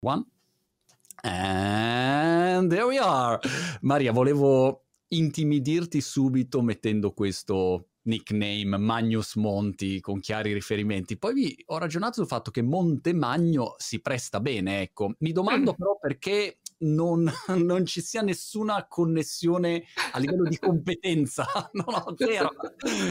One. And there we are. Maria, volevo intimidirti subito mettendo questo nickname Magnus Monti con chiari riferimenti. Poi vi ho ragionato sul fatto che Monte Magno si presta bene, ecco. Mi domando però perché non, non, ci sia nessuna connessione a livello di competenza. no, no, zero.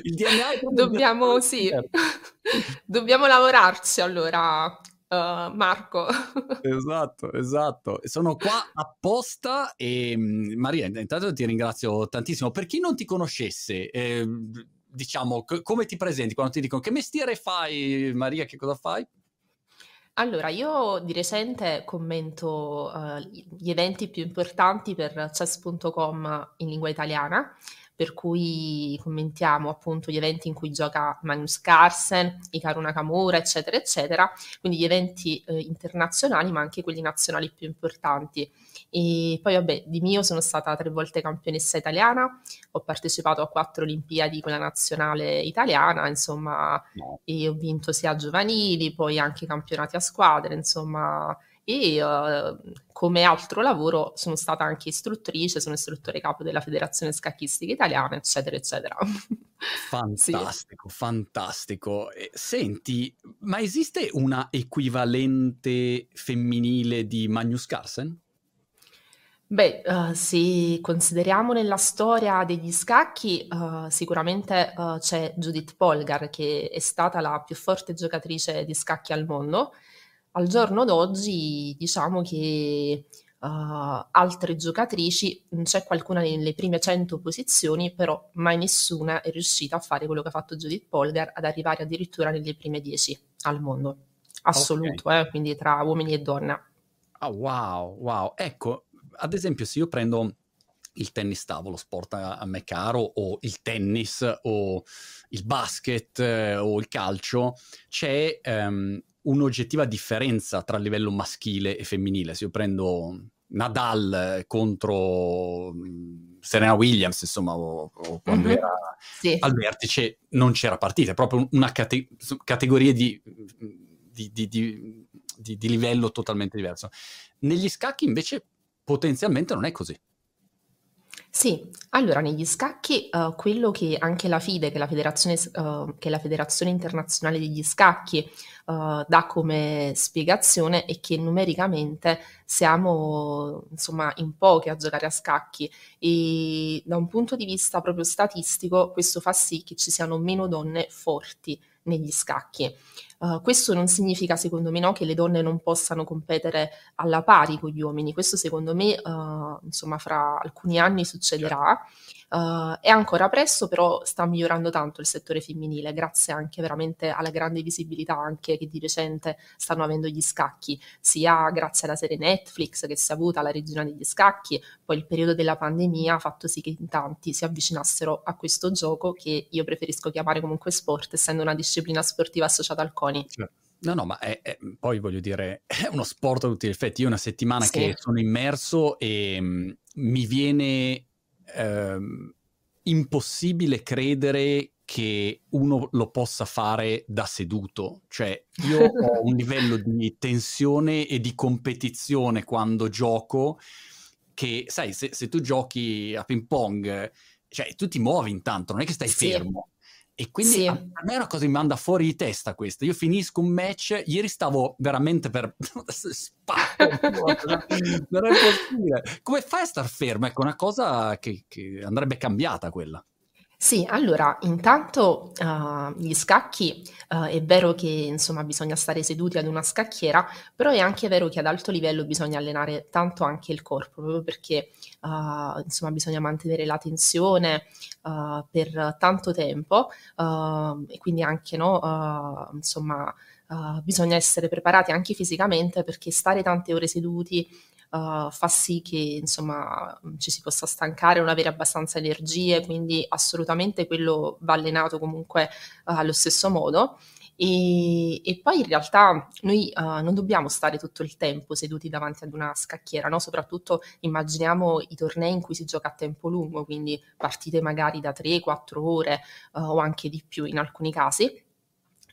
Il DNA è Dobbiamo, sì. Dobbiamo lavorarci allora. Uh, Marco. esatto, esatto. Sono qua apposta e Maria, intanto ti ringrazio tantissimo. Per chi non ti conoscesse, eh, diciamo, c- come ti presenti quando ti dicono che mestiere fai, Maria, che cosa fai? Allora, io di recente commento uh, gli eventi più importanti per chess.com in lingua italiana per cui commentiamo appunto gli eventi in cui gioca Magnus Carlsen, Hikaru Nakamura, eccetera, eccetera, quindi gli eventi eh, internazionali ma anche quelli nazionali più importanti. E poi vabbè, di mio sono stata tre volte campionessa italiana, ho partecipato a quattro Olimpiadi con la nazionale italiana, insomma, no. e ho vinto sia giovanili, poi anche campionati a squadre, insomma, e uh, come altro lavoro sono stata anche istruttrice, sono istruttore capo della Federazione Scacchistica Italiana, eccetera, eccetera. Fantastico, sì. fantastico. Senti, ma esiste una equivalente femminile di Magnus Carlsen? Beh, uh, se consideriamo nella storia degli scacchi, uh, sicuramente uh, c'è Judith Polgar, che è stata la più forte giocatrice di scacchi al mondo, al giorno d'oggi diciamo che uh, altre giocatrici, c'è qualcuna nelle prime 100 posizioni, però mai nessuna è riuscita a fare quello che ha fatto Judith Polgar, ad arrivare addirittura nelle prime 10 al mondo, assoluto, okay. eh, quindi tra uomini e donne. Oh, wow, wow. Ecco, ad esempio se io prendo il tennis tavolo, sport a, a me caro, o il tennis, o il basket, eh, o il calcio, c'è um, un'oggettiva differenza tra livello maschile e femminile. Se io prendo Nadal contro mm, Serena Williams, insomma, o, o quando mm-hmm. era sì. al vertice, non c'era partita, è proprio una cate- categoria di, di, di, di, livello totalmente diverso. Negli scacchi invece potenzialmente non è così. Sì, allora negli scacchi uh, quello che anche la FIDE, che è la Federazione, uh, che è la Federazione Internazionale degli Scacchi, uh, dà come spiegazione è che numericamente siamo insomma in pochi a giocare a scacchi e da un punto di vista proprio statistico questo fa sì che ci siano meno donne forti negli scacchi. Uh, questo non significa, secondo me, no, che le donne non possano competere alla pari con gli uomini. Questo, secondo me, uh, insomma, fra alcuni anni succederà. Uh, è ancora presto, però sta migliorando tanto il settore femminile, grazie anche veramente alla grande visibilità anche che di recente stanno avendo gli scacchi, sia grazie alla serie Netflix che si è avuta la regina degli scacchi, poi il periodo della pandemia ha fatto sì che in tanti si avvicinassero a questo gioco che io preferisco chiamare comunque sport, essendo una disciplina sportiva associata al Certo. No, no, ma è, è, poi voglio dire, è uno sport a tutti gli effetti. Io una settimana sì. che sono immerso e mh, mm, mi viene ehm, impossibile credere che uno lo possa fare da seduto. Cioè, io ho un livello di tensione e di competizione quando gioco che, sai, se, se tu giochi a ping pong, cioè, tu ti muovi intanto, non è che stai sì. fermo. E quindi sì. a, a, me è una cosa che mi manda fuori di testa questa. Io finisco un match, ieri stavo veramente per spacco, non è possibile. Come fai a star fermo? Ecco, una cosa che, che andrebbe cambiata quella. Sì, allora, intanto uh, gli scacchi uh, è vero che insomma bisogna stare seduti ad una scacchiera, però è anche vero che ad alto livello bisogna allenare tanto anche il corpo, proprio perché uh, insomma bisogna mantenere la tensione per tanto tempo e quindi anche no, insomma bisogna essere preparati anche fisicamente perché stare tante ore seduti uh, fa sì che insomma ci si possa stancare, non avere abbastanza energie, quindi assolutamente quello va allenato comunque uh, allo stesso modo. E, e, poi in realtà noi uh, non dobbiamo stare tutto il tempo seduti davanti ad una scacchiera, no? soprattutto immaginiamo i tornei in cui si gioca a tempo lungo, quindi partite magari da 3-4 ore uh, o anche di più in alcuni casi.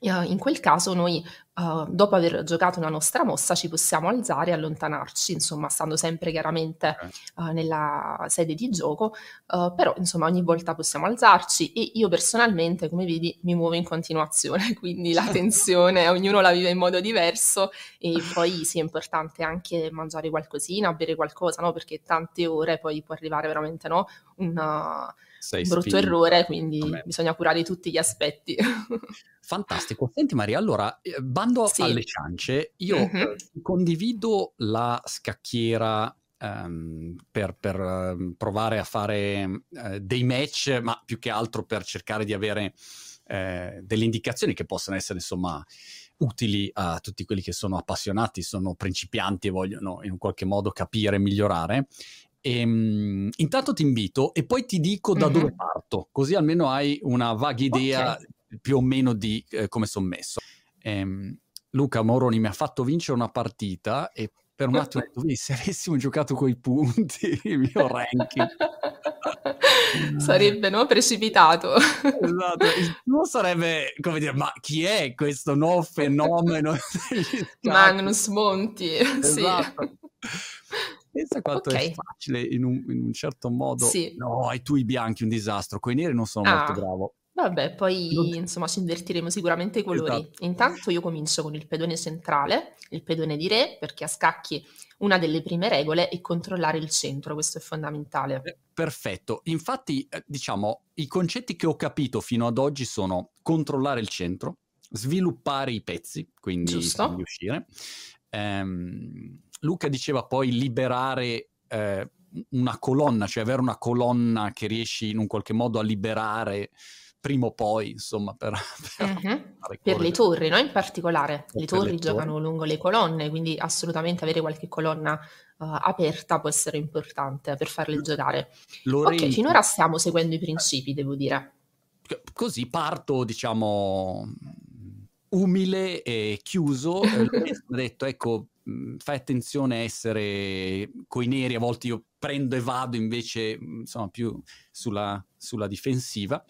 Uh, in quel caso noi uh, dopo aver giocato una nostra mossa ci possiamo alzare e allontanarci, insomma, stando sempre chiaramente uh, nella sede di gioco, uh, però insomma ogni volta possiamo alzarci e io personalmente, come vedi, mi muovo in continuazione, quindi la tensione ognuno la vive in modo diverso e poi sì, è importante anche mangiare qualcosina, bere qualcosa, no? Perché tante ore poi può arrivare veramente, no? Una sei brutto spinto. errore, quindi Vabbè. bisogna curare tutti gli aspetti. Fantastico. Senti Maria, allora, eh, bando sì. alle ciance, io mm-hmm. condivido la scacchiera um, per, per uh, provare a fare uh, dei match, ma più che altro per cercare di avere uh, delle indicazioni che possano essere, insomma, utili a tutti quelli che sono appassionati, sono principianti e vogliono in un qualche modo capire e migliorare. E, um, intanto ti invito e poi ti dico da mm-hmm. dove parto, così almeno hai una vaga idea okay. più o meno di eh, come sono messo. Ehm, Luca Moroni mi ha fatto vincere una partita e per un attimo se avessimo giocato coi punti, il mio ranking. sarebbe no? precipitato. Esatto, il tuo sarebbe come dire, ma chi è questo nuovo fenomeno? Magnus Monti, esatto. sì. Pensa quanto okay. è facile in un, in un certo modo. Sì. No, hai tu i bianchi un disastro, coi neri non sono ah. molto bravo. Vabbè, poi non... insomma ci invertiremo sicuramente i colori. Esatto. Intanto io comincio con il pedone centrale, il pedone di re, perché a scacchi una delle prime regole è controllare il centro, questo è fondamentale. Eh, perfetto, infatti eh, diciamo i concetti che ho capito fino ad oggi sono controllare il centro, sviluppare i pezzi, quindi, quindi uscire, ehm, Luca diceva poi liberare eh, una colonna, cioè avere una colonna che riesci in un qualche modo a liberare prima o poi, insomma, per, per, uh-huh. per le torri, no? In particolare, le torri le giocano torri. lungo le colonne, quindi assolutamente avere qualche colonna uh, aperta può essere importante per farle giocare. Lorenzo. Ok, finora stiamo seguendo i principi, devo dire. Così parto, diciamo, umile e chiuso. Lorenzo ha detto, ecco, Mhmm, fai attenzione a essere coi neri, a volte io prendo e vado invece mhmm, insomma più sulla, sulla difensiva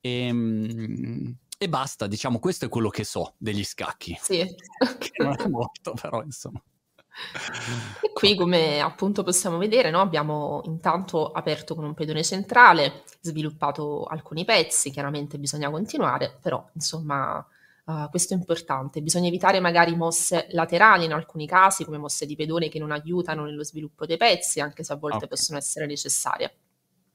e, ehm, e, basta, diciamo questo è quello che so degli scacchi. Sì. che non è molto però insomma. E qui come appunto possiamo vedere no? abbiamo intanto aperto con un pedone centrale, sviluppato alcuni pezzi, chiaramente bisogna continuare, però insomma Uh, questo è importante. Bisogna evitare magari mosse laterali in alcuni casi, come mosse di pedone che non aiutano nello sviluppo dei pezzi, anche se a volte okay. possono essere necessarie.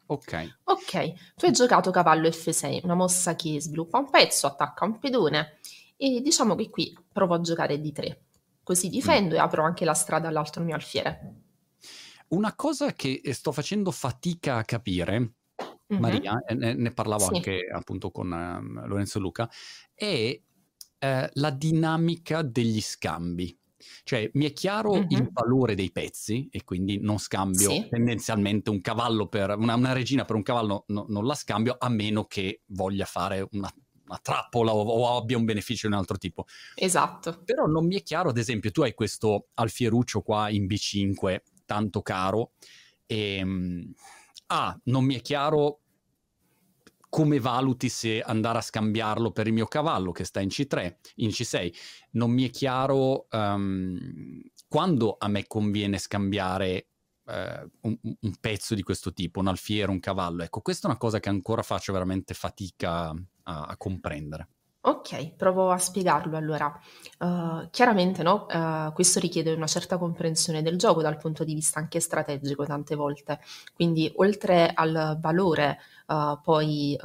Ok. Ok, tu hai giocato cavallo F6, una mossa che sviluppa un pezzo, attacca un pedone e diciamo che qui provo a giocare D3. Così difendo mm. e apro anche la strada all'altro mio alfiere. Una cosa che sto facendo fatica a capire, mm-hmm. Maria, ne, ne parlavo sì. anche appunto con um, Lorenzo Luca, è eh, la dinamica degli scambi. Cioè, mi è chiaro mm-hmm. il valore dei pezzi e quindi non scambio sì. tendenzialmente un cavallo per una, una regina per un cavallo, no, non la scambio a meno che voglia fare una, una trappola o, o, abbia un beneficio di un altro tipo. Esatto. Però non mi è chiaro, ad esempio, tu hai questo alfieruccio qua in B5 tanto caro e um, ah, non mi è chiaro come valuti se andare a scambiarlo per il mio cavallo che sta in C3, in C6. Non mi è chiaro um, quando a me conviene scambiare uh, un, un, pezzo di questo tipo, un alfiere, un cavallo. Ecco, questa è una cosa che ancora faccio veramente fatica a, a comprendere. Ok, provo a spiegarlo allora. Uh, chiaramente no, uh, questo richiede una certa comprensione del gioco dal punto di vista anche strategico tante volte. Quindi oltre al valore uh, poi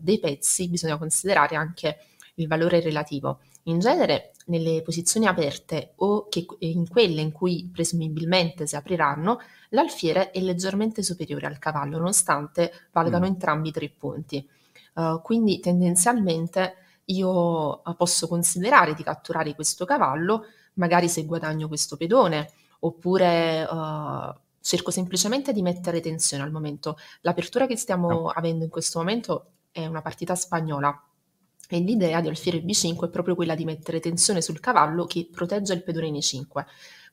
dei pezzi bisogna considerare anche il valore relativo. In genere nelle posizioni aperte o che, in quelle in cui presumibilmente si apriranno, l'alfiere è leggermente superiore al cavallo, nonostante valgano mm. entrambi tre punti. quindi tendenzialmente io eh, posso considerare di catturare questo cavallo, magari se guadagno questo pedone, oppure uh, cerco semplicemente di mettere tensione al momento. L'apertura che stiamo no. avendo in questo momento è una partita spagnola e l'idea di alfiere B5 è proprio quella di mettere tensione sul cavallo che protegge il pedone in E5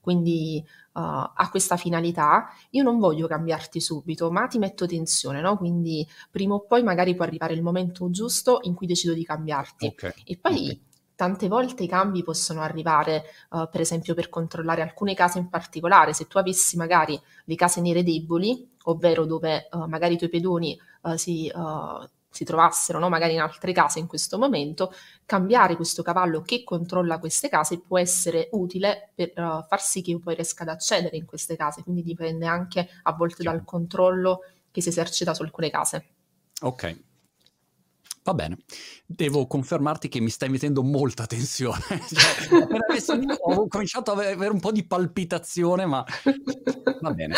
quindi uh, ha questa finalità. Io non voglio cambiarti subito, ma ti metto tensione, no? Quindi prima o poi magari può arrivare il momento giusto in cui decido di cambiarti. Okay. E poi okay. tante volte i cambi possono arrivare, uh, per esempio, per controllare alcune case in particolare. Se tu avessi magari le case nere deboli, ovvero dove uh, magari i tuoi pedoni si, si, trovassero no? magari in altre case in questo momento, cambiare questo cavallo che controlla queste case può essere utile per far sì che io poi riesca ad accedere in queste case. Quindi dipende anche a volte dal controllo che si esercita su alcune case. Ok, Va bene, devo confermarti che mi stai mettendo molta tensione. cioè, ho cominciato ad avere un po' di palpitazione, ma va bene.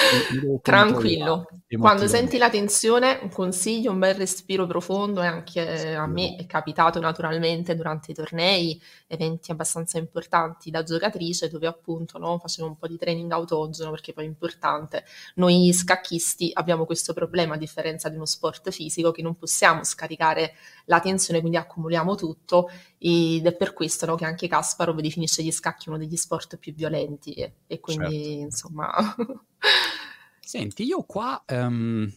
Tranquillo, quando senti la tensione, un consiglio, un bel respiro profondo e anche a me è capitato naturalmente durante i tornei, eventi abbastanza importanti da giocatrice dove appunto no, facevo un po' di training autogeno perché poi è importante. Noi scacchisti abbiamo questo problema a differenza di uno sport fisico che non possiamo scaricare la tensione, quindi accumuliamo tutto ed è per questo no, che anche Kasparov definisce gli scacchi uno degli sport più violenti e, e quindi certo. insomma... Senti, io qua um,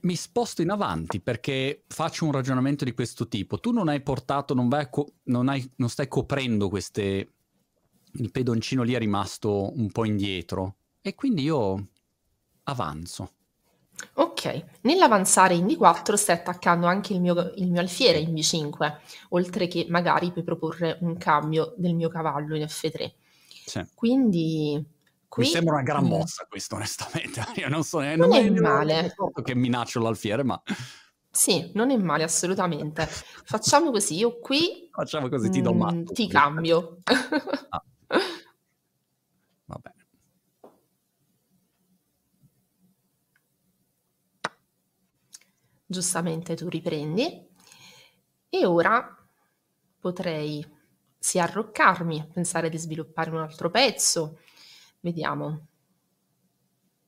mi, sposto in avanti perché faccio un ragionamento di questo tipo. Tu non hai portato, non, co- non, hai, non stai coprendo queste... Il pedoncino lì è rimasto un po' indietro e quindi io avanzo. Ok, nell'avanzare in D4 stai attaccando anche il mio, il mio alfiere in B5, oltre che magari puoi proporre un cambio del mio cavallo in F3. Sì. Quindi qui... Mi sembra una gran mossa questo, onestamente. Io non so, non, non è, male. che minaccio l'alfiere, ma... Sì, non è male assolutamente. Facciamo così, io qui... Facciamo così, ti do matto. Mm, ti cambio. ah. giustamente tu riprendi e ora potrei sia arroccarmi, pensare di sviluppare un altro pezzo, vediamo.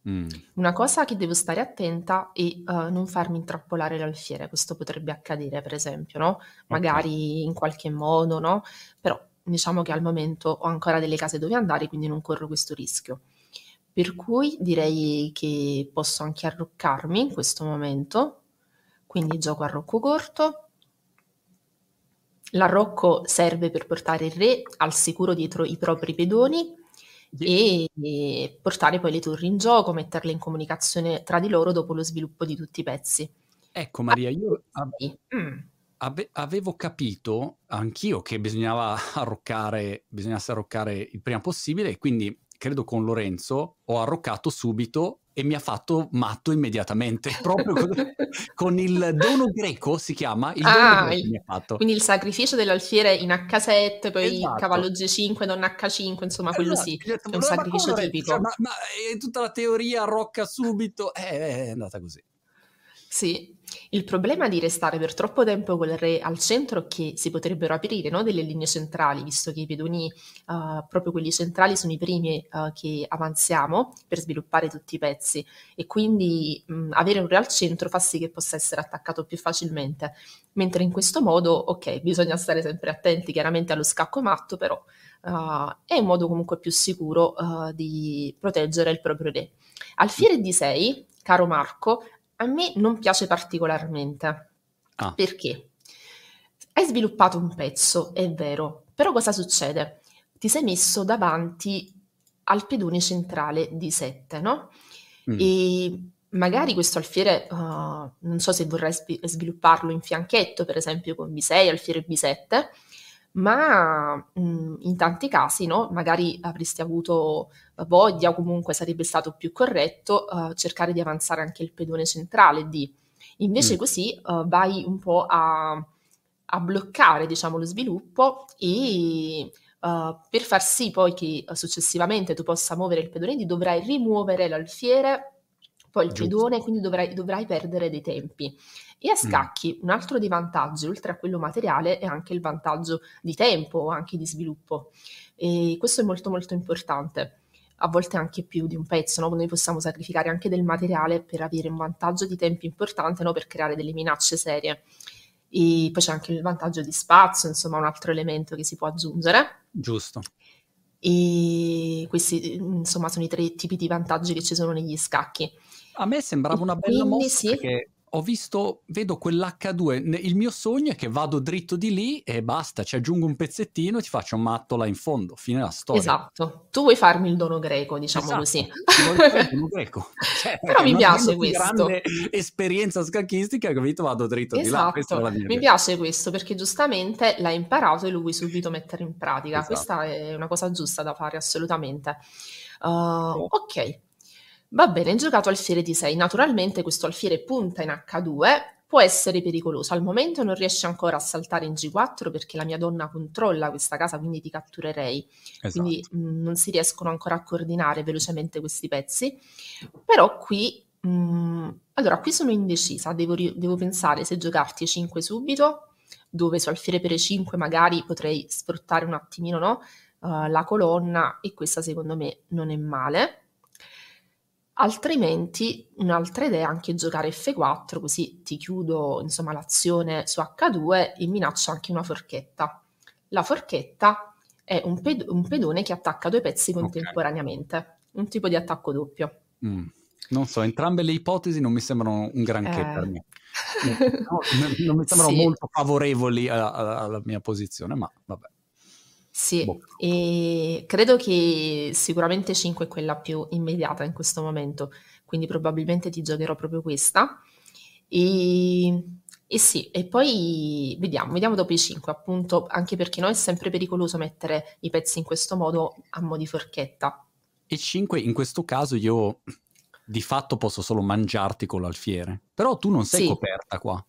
Mm. Una cosa che devo stare attenta è uh, non farmi intrappolare l'alfiere, questo potrebbe accadere per esempio, no? Magari okay. in qualche modo, no? Però diciamo che al momento ho ancora delle case dove andare, quindi non corro questo rischio. Per cui direi che posso anche arroccarmi in questo momento, quindi gioco a rocco corto. L'arrocco serve per portare il re al sicuro dietro i propri pedoni e, e portare poi le torri in gioco, metterle in comunicazione tra di loro dopo lo sviluppo di tutti i pezzi. Ecco Maria, io ave- mm. ave- avevo capito anch'io che bisognava arroccare, bisognasse arroccare il prima possibile e quindi credo con Lorenzo ho arroccato subito e mi ha fatto matto immediatamente, proprio con, con il dono greco si chiama, il ah, il, Quindi il sacrificio dell'alfiere in H7, poi esatto. cavallo G5, donna H5, insomma quello esatto. sì, detto, è un sacrificio tipico. Cioè, ma, ma tutta la teoria rocca subito, eh, è andata così. Sì, il problema di restare per troppo tempo con il re al centro è che si potrebbero aprire no, delle linee centrali, visto che i pedoni, uh, proprio quelli centrali, sono i primi uh, che avanziamo per sviluppare tutti i pezzi e quindi mh, avere un re al centro fa sì che possa essere attaccato più facilmente. Mentre in questo modo, ok, bisogna stare sempre attenti chiaramente allo scacco matto, però uh, è un modo comunque più sicuro di proteggere il proprio re. Alfiere di 6, caro Marco, a me non piace particolarmente. Ah. Perché? Hai sviluppato un pezzo, è vero, però cosa succede? Ti sei messo davanti al pedone centrale di 7, no? Mm. E magari questo alfiere, uh, non so se vorrai spi- svilupparlo in fianchetto, per esempio con B6, alfiere B7, ma mh, mhmm, in tanti casi no, magari avresti avuto voglia o comunque sarebbe stato più corretto uh, cercare di avanzare anche il pedone centrale D. Invece mm. così uh, vai un po' a, a bloccare diciamo, lo sviluppo e Uh, per far sì poi che successivamente tu possa muovere il pedone D dovrai rimuovere l'alfiere, poi il Giusto. pedone, quindi dovrai, dovrai, perdere dei tempi. E a scacchi mm. un altro dei vantaggi, oltre a quello materiale, è anche il vantaggio di tempo o anche di sviluppo. E questo è molto molto importante. A volte anche più di un pezzo, no? noi possiamo sacrificare anche del materiale per avere un vantaggio di tempo importante, no? per creare delle minacce serie. E poi c'è anche il vantaggio di spazio, insomma, un altro elemento che si può aggiungere. Giusto. E questi, insomma, sono i tre tipi di vantaggi che ci sono negli scacchi. A me sembrava una bella mossa sì. perché ho visto, vedo quell'H2, il mio sogno è che vado dritto di lì e basta, ci aggiungo un pezzettino e ti faccio un matto là in fondo, fine la storia. Esatto, tu vuoi farmi il dono greco, diciamo esatto. così. il dono greco. Cioè, Però mi piace questo. esperienza scacchistica, capito? Vado dritto esatto. di là. Esatto, mi piace questo perché giustamente l'hai imparato e lo vuoi subito mettere in pratica. Esatto. Questa è una cosa giusta da fare assolutamente. Uh, ok, Va bene, giocato alfiere di 6. Naturalmente questo alfiere punta in H2, può essere pericoloso. Al momento non riesce ancora a saltare in G4 perché la mia donna controlla questa casa, quindi ti catturerei. Esatto. Quindi mh, mm, non si riescono ancora a coordinare velocemente questi pezzi. Però qui... Mh, mm, allora, qui sono indecisa, devo, devo pensare se giocarti 5 subito, dove su alfiere per 5 magari potrei sfruttare un attimino no? uh, la colonna e questa secondo me non è male Altrimenti un'altra idea è anche giocare F4, così ti chiudo insomma, l'azione su H2 e minaccio anche una forchetta. La forchetta è un, ped- un pedone che attacca due pezzi contemporaneamente, okay. un tipo di attacco doppio. Mm. Non so, entrambe le ipotesi non mi sembrano un granché eh... per me. No, non mi sembrano sì. molto favorevoli alla mia posizione, ma vabbè. Sì, boh. e credo che sicuramente 5 è quella più immediata in questo momento, quindi probabilmente ti giocherò proprio questa. E, e sì, e poi vediamo, vediamo dopo i 5, appunto, anche perché no è sempre pericoloso mettere i pezzi in questo modo a mo' di forchetta. E 5 in questo caso io di fatto posso solo mangiarti con l'alfiere, però tu non sei sì. coperta qua.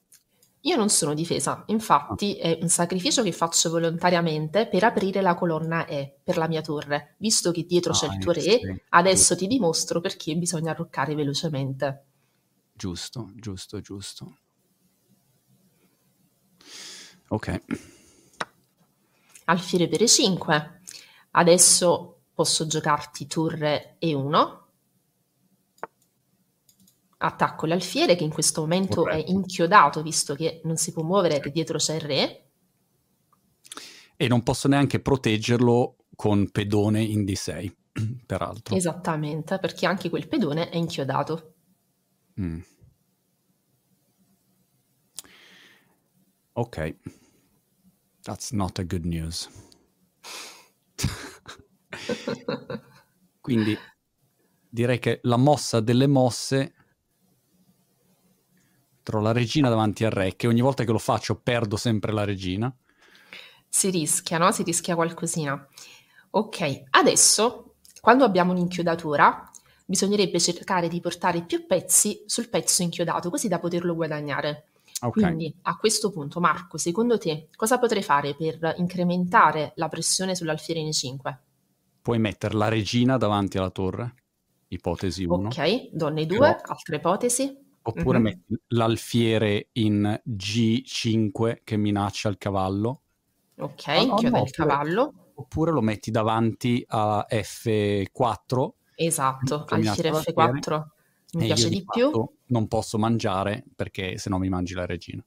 Io non sono difesa, infatti è un sacrificio che faccio volontariamente per aprire la colonna E per la mia torre. Visto che dietro c'è il tuo re, adesso ti dimostro perché bisogna arroccare velocemente. Giusto, giusto, giusto. Ok. Alfiere per E5. Adesso posso giocarti torre E1 attacco l'alfiere che in questo momento Corretto. è inchiodato visto che non si può muovere e dietro c'è il re. E non posso neanche proteggerlo con pedone in D6, peraltro. Esattamente, perché anche quel pedone è inchiodato. Mm. Ok. That's not a good news. Quindi direi che la mossa delle mosse metterò la regina davanti al re, che ogni volta che lo faccio perdo sempre la regina. Si rischia, no? Si rischia qualcosina. Ok, adesso, quando abbiamo un'inchiodatura, bisognerebbe cercare di portare più pezzi sul pezzo inchiodato, così da poterlo guadagnare. Okay. Quindi a questo punto, Marco, secondo te cosa potrei fare per incrementare la pressione sull'alfiere in 5? Puoi mettere la regina davanti alla torre, ipotesi 1. Ok, donne 2, Però... altre ipotesi? Oppure mm-hmm. metti l'alfiere in G5 che minaccia il cavallo. Ok, ah, no, chiude no, il cavallo. Oppure lo metti davanti a F4. Esatto, alfiere F4 mi piace di, di più. Non posso mangiare perché se no mi mangi la regina.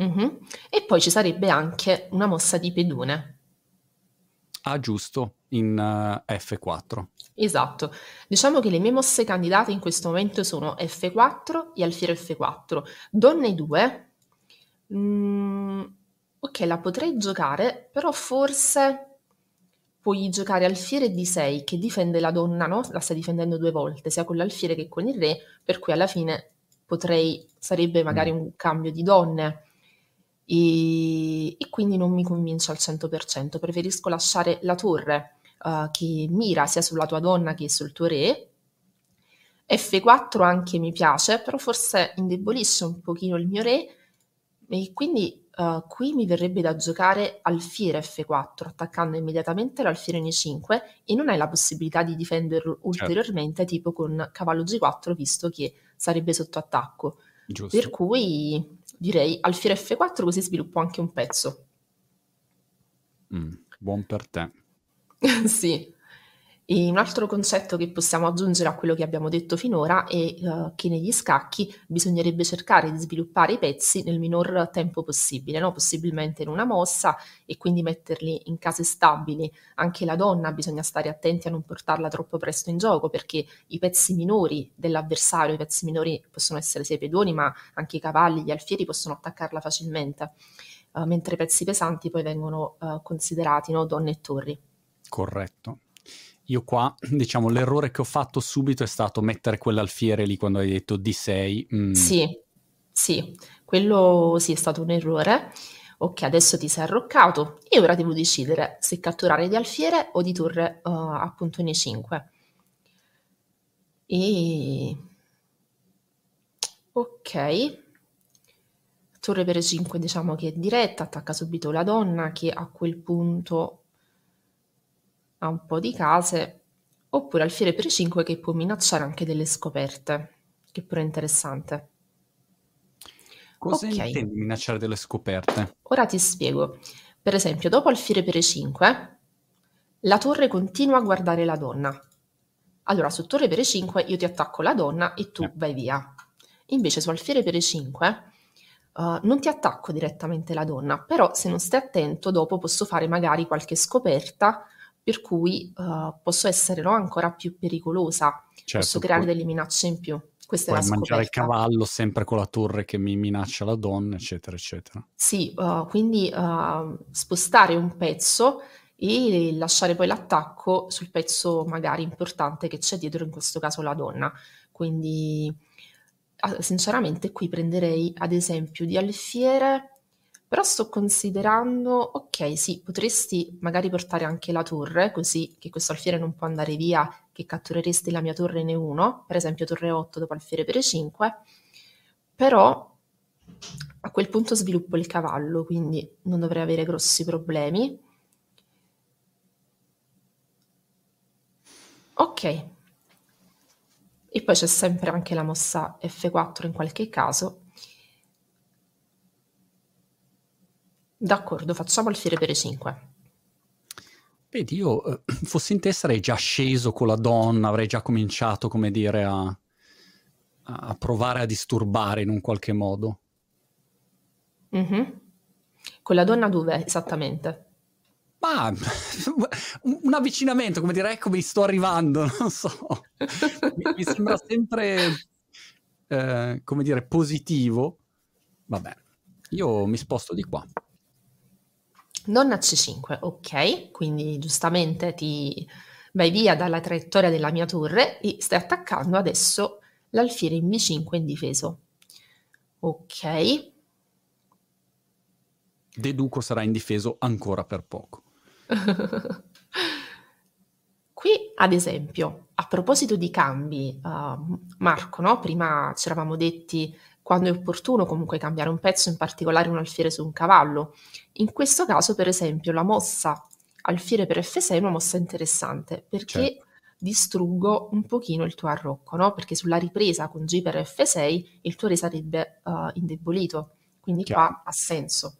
Mm-hmm. E poi ci sarebbe anche una mossa di pedone. Ah, giusto, in uh, F4. Esatto. Diciamo che le mie mosse candidate in questo momento sono F4 e alfiere F4. Donne 2. Mm, ok, la potrei giocare, però forse puoi giocare alfiere D6 che difende la donna, no? La stai difendendo due volte, sia con l'alfiere che con il re, per cui alla fine potrei, sarebbe magari mm. un cambio di donne. E, e quindi non mi convince al 100%, preferisco lasciare la torre uh, che mira sia sulla tua donna che sul tuo re. F4 anche mi piace, però forse indebolisce un pochino il mio re e quindi uh, qui mi verrebbe da giocare alfiere F4 attaccando immediatamente l'alfiere in E5 e non hai la possibilità di difenderlo certo. ulteriormente certo. tipo con cavallo G4 visto che sarebbe sotto attacco. Giusto. Per cui direi alfiere F4 così sviluppo anche un pezzo. Mm, buon per te. sì. Un altro concetto che possiamo aggiungere a quello che abbiamo detto finora è uh, che negli scacchi bisognerebbe cercare di sviluppare i pezzi nel minor tempo possibile, no? possibilmente in una mossa e quindi metterli in case stabili. Anche la donna bisogna stare attenti a non portarla troppo presto in gioco perché i pezzi minori dell'avversario, i pezzi minori possono essere sia i pedoni ma anche i cavalli, gli alfieri possono attaccarla facilmente, uh, mentre i pezzi pesanti poi vengono uh, considerati no? donne e torri. Corretto. Io qua, diciamo, l'errore che ho fatto subito è stato mettere quell'alfiere lì quando hai detto D6. Mm. Sì, sì, quello sì è stato un errore. Ok, adesso ti sei arroccato e ora devo decidere se catturare di alfiere o di torre uh, appunto nei 5. E... Ok. Torre per 5 diciamo che è diretta, attacca subito la donna che a quel punto a un po' di case, oppure alfiere per 5 che può minacciare anche delle scoperte, che pure è interessante. Cosa okay. intendi minacciare delle scoperte? Ora ti spiego. Per esempio, dopo alfiere per 5, la torre continua a guardare la donna. Allora, su torre per 5 io ti attacco la donna e tu eh. vai via. Invece su alfiere per 5 uh, non ti attacco direttamente la donna, però se non stai attento dopo posso fare magari qualche scoperta per cui uh, posso essere no, ancora più pericolosa, certo, posso creare delle minacce in più. Questa puoi è la mangiare il cavallo sempre con la torre che mi minaccia la donna, eccetera, eccetera. Sì, uh, quindi uh, spostare un pezzo e lasciare poi l'attacco sul pezzo magari importante che c'è dietro, in questo caso la donna. Quindi sinceramente qui prenderei ad esempio di alfiere però sto considerando, ok, sì, potresti magari portare anche la torre, così che questo alfiere non può andare via, che cattureresti la mia torre in 1, per esempio torre 8 dopo alfiere per 5, però a quel punto sviluppo il cavallo, quindi non dovrei avere grossi problemi. Ok. E poi c'è sempre anche la mossa F4 in qualche caso, D'accordo, facciamo alfiere per 5. Vedi, io eh, fossi in te sarei già sceso con la donna, avrei già cominciato, come dire, a, a provare a disturbare in un qualche modo. Mm-hmm. Con la donna dove esattamente? Ma un avvicinamento, come dire, ecco mi sto arrivando, non so. mi, mi sembra sempre, eh, come dire, positivo. Vabbè, io mi sposto di qua. Donna C5, ok, quindi giustamente ti vai via dalla traiettoria della mia torre e stai attaccando adesso l'alfiere in B5 indifeso. Ok. Deduco sarà indifeso ancora per poco. Qui, ad esempio, a proposito di cambi, uh, Marco, no? prima ci eravamo detti quando è opportuno comunque cambiare un pezzo, in particolare un alfiere su un cavallo. In questo caso, per esempio, la mossa alfiere per F6 è una mossa interessante perché certo. distruggo un pochino il tuo arrocco, no? Perché sulla ripresa con G per F6 il tuo re sarebbe uh, indebolito, quindi Chiaro. qua ha senso.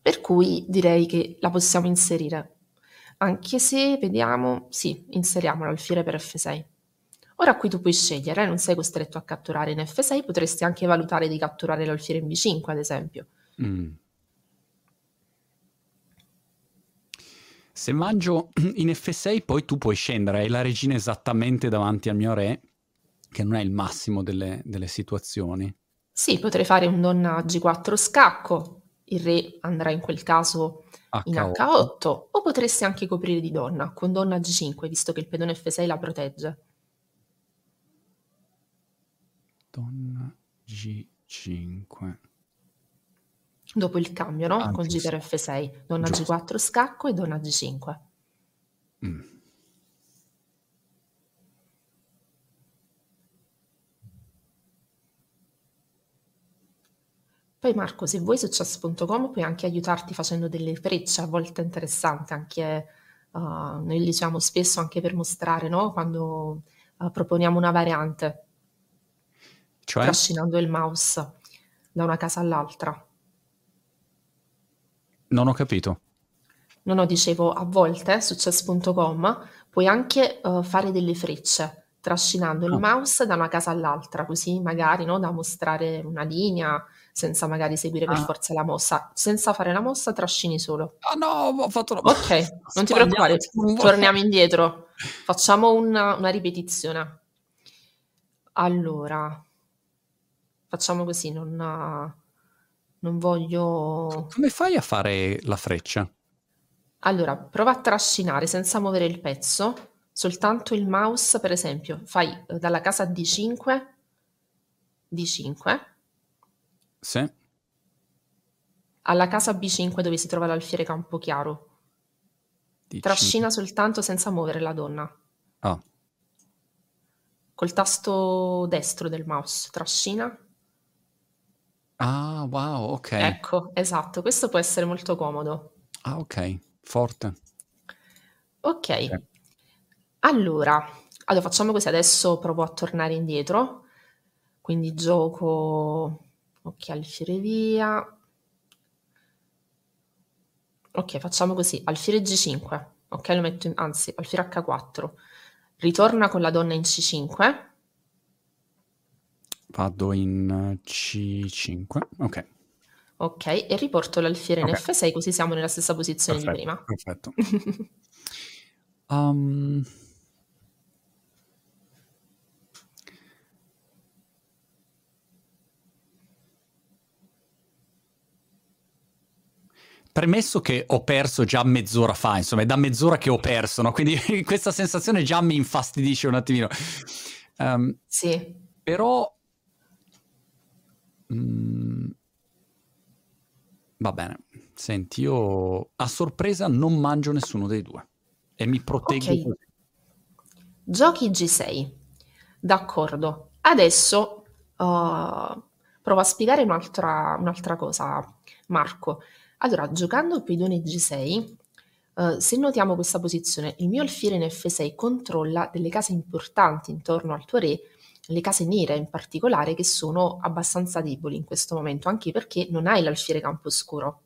Per cui direi che la possiamo inserire. Anche se vediamo, sì, inseriamo l'alfiere per F6. Ora qui tu puoi scegliere, non sei costretto a catturare in F6, potresti anche valutare di catturare l'alfiere in B5, ad esempio. Mm. Se mangio in F6, poi tu puoi scendere, hai la regina esattamente davanti al mio re, che non è il massimo delle, delle situazioni. Sì, potrei fare un donna G4 scacco, il re andrà in quel caso H8. in H8, o potresti anche coprire di donna con donna G5, visto che il pedone F6 la protegge. Donna G5. Dopo il cambio, no? Con per F6. Donna giusto. G4 scacco e donna G5. Mm. Poi Marco, se vuoi su chess.com puoi anche aiutarti facendo delle frecce, a volte interessanti, anche uh, noi li usiamo spesso anche per mostrare, no? Quando uh, proponiamo una variante. Cioè? Trascinando il mouse da una casa all'altra. Non ho capito. No, no, dicevo, a volte su chess.com Puoi anche uh, fare delle frecce trascinando il Ah. mouse da una casa all'altra, così magari no, da mostrare una linea senza magari seguire per Ah. forza la mossa. Senza fare la mossa, trascini solo. Ah no, ho fatto la Ok, non ti preoccupare, torniamo indietro. Facciamo una, una ripetizione. Allora, facciamo così, non, non voglio... Come fai a fare la freccia? Allora, prova a trascinare senza muovere il pezzo, soltanto il mouse, per esempio, fai eh, dalla casa D5, D5, Sì. alla casa B5 dove si trova l'alfiere campochiaro. Dici- Trascina soltanto senza muovere la donna. Ah, Col tasto destro del mouse, trascina. Ah, wow, ok. Ecco, esatto, questo può essere molto comodo. Ah, ok, forte. Ok, allora, allora facciamo così, adesso provo a tornare indietro, quindi gioco, ok, alfiere via, ok, facciamo così, alfiere G5, ok, lo metto in, anzi, alfiere H4, ritorna con la donna in C5, Vado in eh, C5. Ok, ok, e riporto l'alfiere in Ok. F6 così siamo nella stessa posizione perfetto. di prima. Perfetto. Um, Premesso che ho perso già mezz'ora fa, insomma, è da mezz'ora che ho perso, no? Quindi questa sensazione già mi infastidisce un attimino. Um, Sì, però... mm, va bene. Senti, io a sorpresa non mangio nessuno dei due e mi proteggo Ok. così. Giochi G6. D'accordo. Adesso uh, provo a spiegare un'altra, un'altra cosa, Marco. Allora, giocando pedone G6, uh, se notiamo questa posizione, il mio alfiere in F6 controlla delle case importanti intorno al tuo re, le case nere in particolare, che sono abbastanza deboli in questo momento, anche perché non hai l'alfiere camposcuro.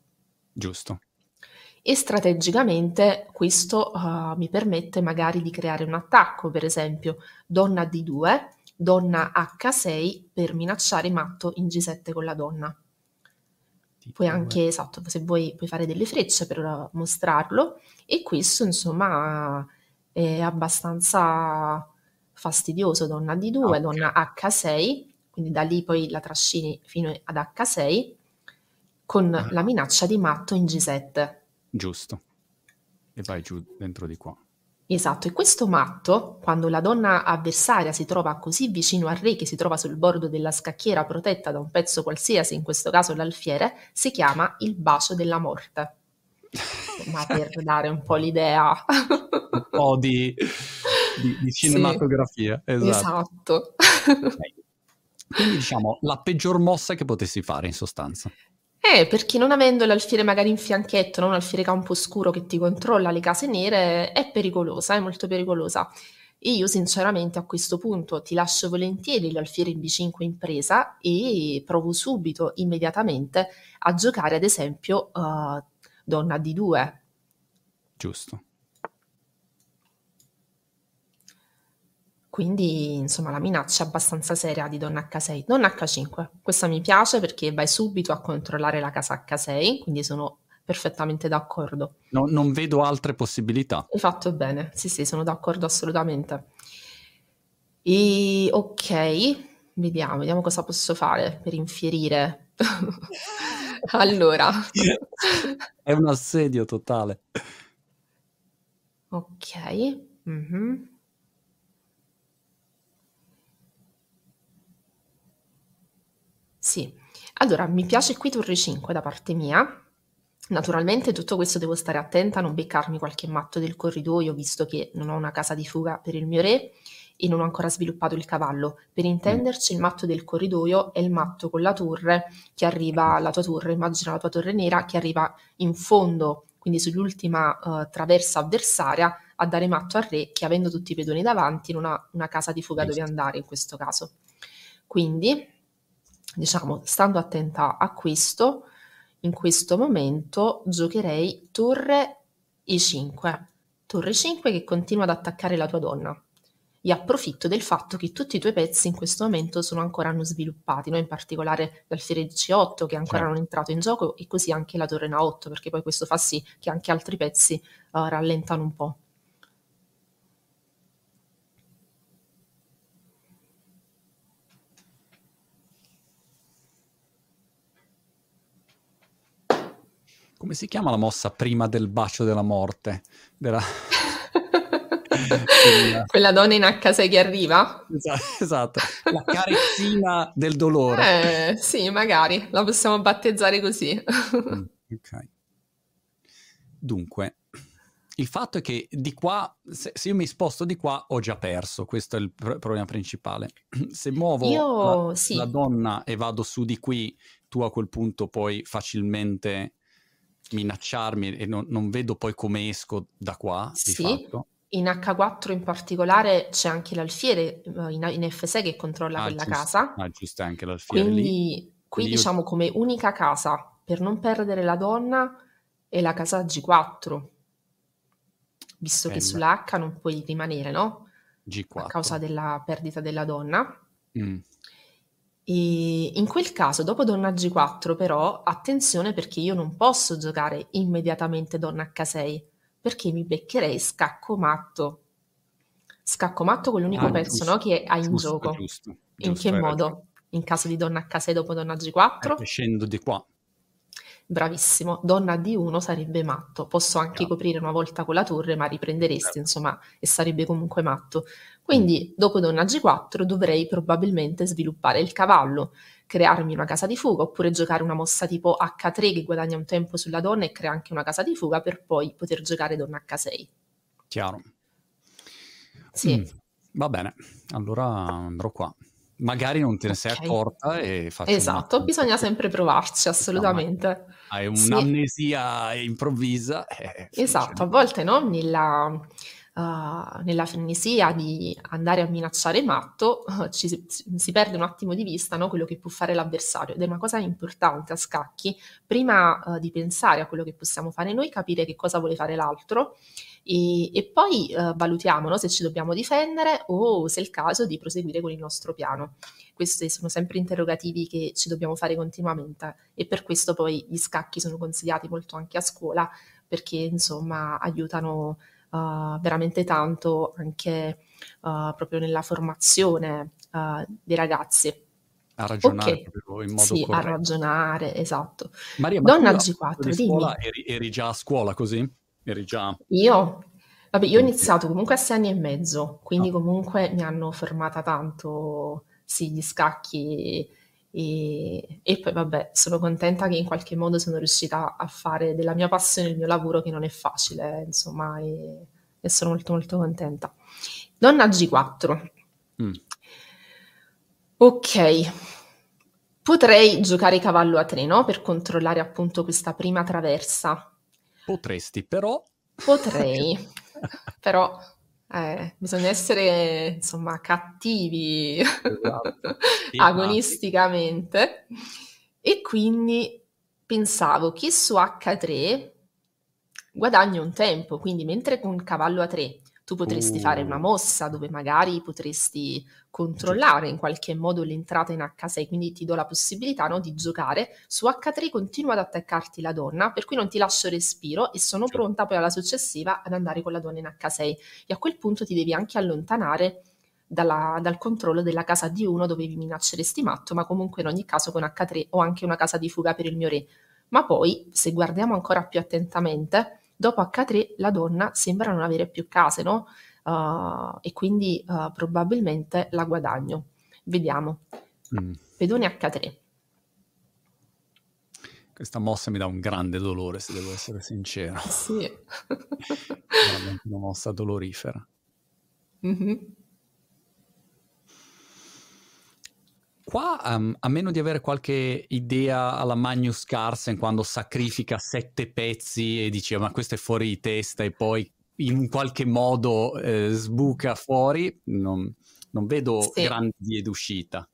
Giusto. E strategicamente questo uh, mi permette magari di creare un attacco, per esempio donna D2, donna H6 per minacciare matto in G7 con la donna. Puoi anche, esatto, se vuoi puoi fare delle frecce per uh, mostrarlo e questo insomma è abbastanza fastidioso, donna D2, Ok. donna H6, quindi da lì poi la trascini fino ad H6 con Ah. la minaccia di matto in G7. Giusto. E vai giù dentro di qua. Esatto, e questo matto, quando la donna avversaria si trova così vicino al re che si trova sul bordo della scacchiera protetta da un pezzo qualsiasi, in questo caso l'alfiere, si chiama il bacio della morte. Ma per dare un po' l'idea. Un po' di, di- di Sì. cinematografia. Esatto. Esatto. Quindi diciamo la peggior mossa che potessi fare in sostanza. Eh, perché non avendo l'alfiere magari in fianchetto, non un alfiere camposcuro che ti controlla le case nere, è pericolosa, è molto pericolosa. Io sinceramente a questo punto ti lascio volentieri l'alfiere in B5 in presa e provo subito, immediatamente, a giocare ad esempio eh, donna D2. Giusto. Quindi, insomma, la minaccia è abbastanza seria di donna H6. Donna H5, questa mi piace perché vai subito a controllare la casa H6, quindi sono perfettamente d'accordo. No- non vedo altre possibilità. Hai fatto bene, sì, sì, sono d'accordo assolutamente. E ok, vediamo, vediamo cosa posso fare per infierire. Allora, È un assedio totale. ok. mhm. Sì, allora mi piace qui torre 5 da parte mia. Naturalmente tutto questo devo stare attenta a non beccarmi qualche matto del corridoio, visto che non ho una casa di fuga per il mio re e non ho ancora sviluppato il cavallo. Per intenderci, il matto del corridoio è il matto con la torre che arriva alla tua torre, immagina la tua torre nera che arriva in fondo, quindi sull'ultima eh, traversa avversaria, a dare matto al re che avendo tutti i pedoni davanti non ha una casa di fuga dove andare in questo caso. Quindi, diciamo, stando attenta a questo, in questo momento giocherei torre E5. torre 5 che continua ad attaccare la tua donna. E approfitto del fatto che tutti i tuoi pezzi in questo momento sono ancora non sviluppati, no? in particolare l'alfiere C8 che ancora certo. non è entrato in gioco e così anche la torre Na8, perché poi questo fa sì che anche altri pezzi uh, rallentano un po'. Come si chiama la mossa prima del bacio della morte? Della... Quella donna in H6 che arriva? Esatto, la carezzina del dolore. Eh, sì, magari, la possiamo battezzare così. Mm, ok. Dunque, il fatto è che di qua, se, se, io mi sposto di qua, ho già perso, questo è il pr- problema principale. Se muovo io, la, sì. la, donna e vado su di qui, tu a quel punto puoi facilmente minacciarmi e non, non vedo poi come esco da qua. Sì, in H4 in particolare c'è anche l'alfiere eh, in, in F6 che controlla ah, quella giusto. casa. Ah, giusto, anche l'alfiere Quindi lì. qui Quindi diciamo io... come unica casa per non perdere la donna è la casa G4, visto Bella. che sulla H non puoi rimanere, no? G4. A causa della perdita della donna. Mm. E in quel caso, dopo donna G4, però, attenzione perché io non posso giocare immediatamente donna H6, perché mi beccherei scacco matto. Scacco matto con l'unico ah, pezzo giusto, no, che hai in gioco. Giusto, in che modo? Ragione. In caso di donna H6 dopo donna G4? Eh, scendo di qua. Bravissimo, donna D1 sarebbe matto. Posso anche yeah. coprire una volta con la torre, ma riprenderesti, yeah. insomma, e sarebbe comunque matto. Quindi, dopo donna G4 dovrei probabilmente sviluppare il cavallo, crearmi una casa di fuga, oppure giocare una mossa tipo H3 che guadagna un tempo sulla donna e crea anche una casa di fuga per poi poter giocare donna H6. Chiaro. Sì. Mm, va bene, allora andrò qua magari non te ne sei okay. accorta e faccio Esatto, bisogna sempre provarci, assolutamente. Hai un'amnesia sì. improvvisa. Eh, esatto, a volte no, nella, uh, nella frenesia di andare a minacciare matto uh, ci, si perde un attimo di vista no, quello che può fare l'avversario ed è una cosa importante a scacchi, prima uh, di pensare a quello che possiamo fare noi, capire che cosa vuole fare l'altro e, e poi uh, valutiamo no, se ci dobbiamo difendere o se è il caso di proseguire con il nostro piano. Questi sono sempre interrogativi che ci dobbiamo fare continuamente e per questo poi gli scacchi sono consigliati molto anche a scuola perché insomma aiutano uh, veramente tanto anche uh, proprio nella formazione dei ragazzi. A ragionare okay. in modo sì, corretto. a ragionare, esatto. Maria, ma Donna G4, dimmi. Eri, eri già a scuola così? Eri già... Io? Vabbè, io ho iniziato comunque a sei anni e mezzo, quindi oh. comunque mi hanno formata tanto, sì, gli scacchi e, e, poi vabbè, sono contenta che in qualche modo sono riuscita a fare della mia passione il mio lavoro che non è facile, insomma, e, e sono molto molto contenta. Donna G4. Mm. Ok, potrei giocare cavallo a 3, no? Per controllare appunto questa prima traversa. Potresti, però... Potrei, però eh, bisogna essere, insomma, cattivi esatto. agonisticamente. E quindi pensavo che su H3 guadagno un tempo, quindi mentre con cavallo A3 tu potresti uh. fare una uh. mossa dove magari potresti controllare in qualche modo l'entrata in H6, quindi ti do la possibilità no, di giocare. Su H3 continua ad attaccarti la donna, per cui non ti lascio respiro e sono certo. pronta poi alla successiva ad andare con la donna in H6. E a quel punto ti devi anche allontanare dalla, dal controllo della casa di uno dove vi minacceresti matto, ma comunque in ogni caso con H3 ho anche una casa di fuga per il mio re. Ma poi, se guardiamo ancora più attentamente, dopo H3 la donna sembra non avere più case, no? uh, e quindi uh, probabilmente la guadagno. Vediamo. Mm. Pedone H3. Questa mossa mi dà un grande dolore, se devo essere sincero. Sì. Veramente una mossa dolorifera. Mm-hmm. Qua, um, a meno di avere qualche idea alla Magnus Carlsen, quando sacrifica sette pezzi e dice ma questo è fuori di testa e poi in qualche modo eh, sbuca fuori, non, non vedo sì. grandi vie d'uscita.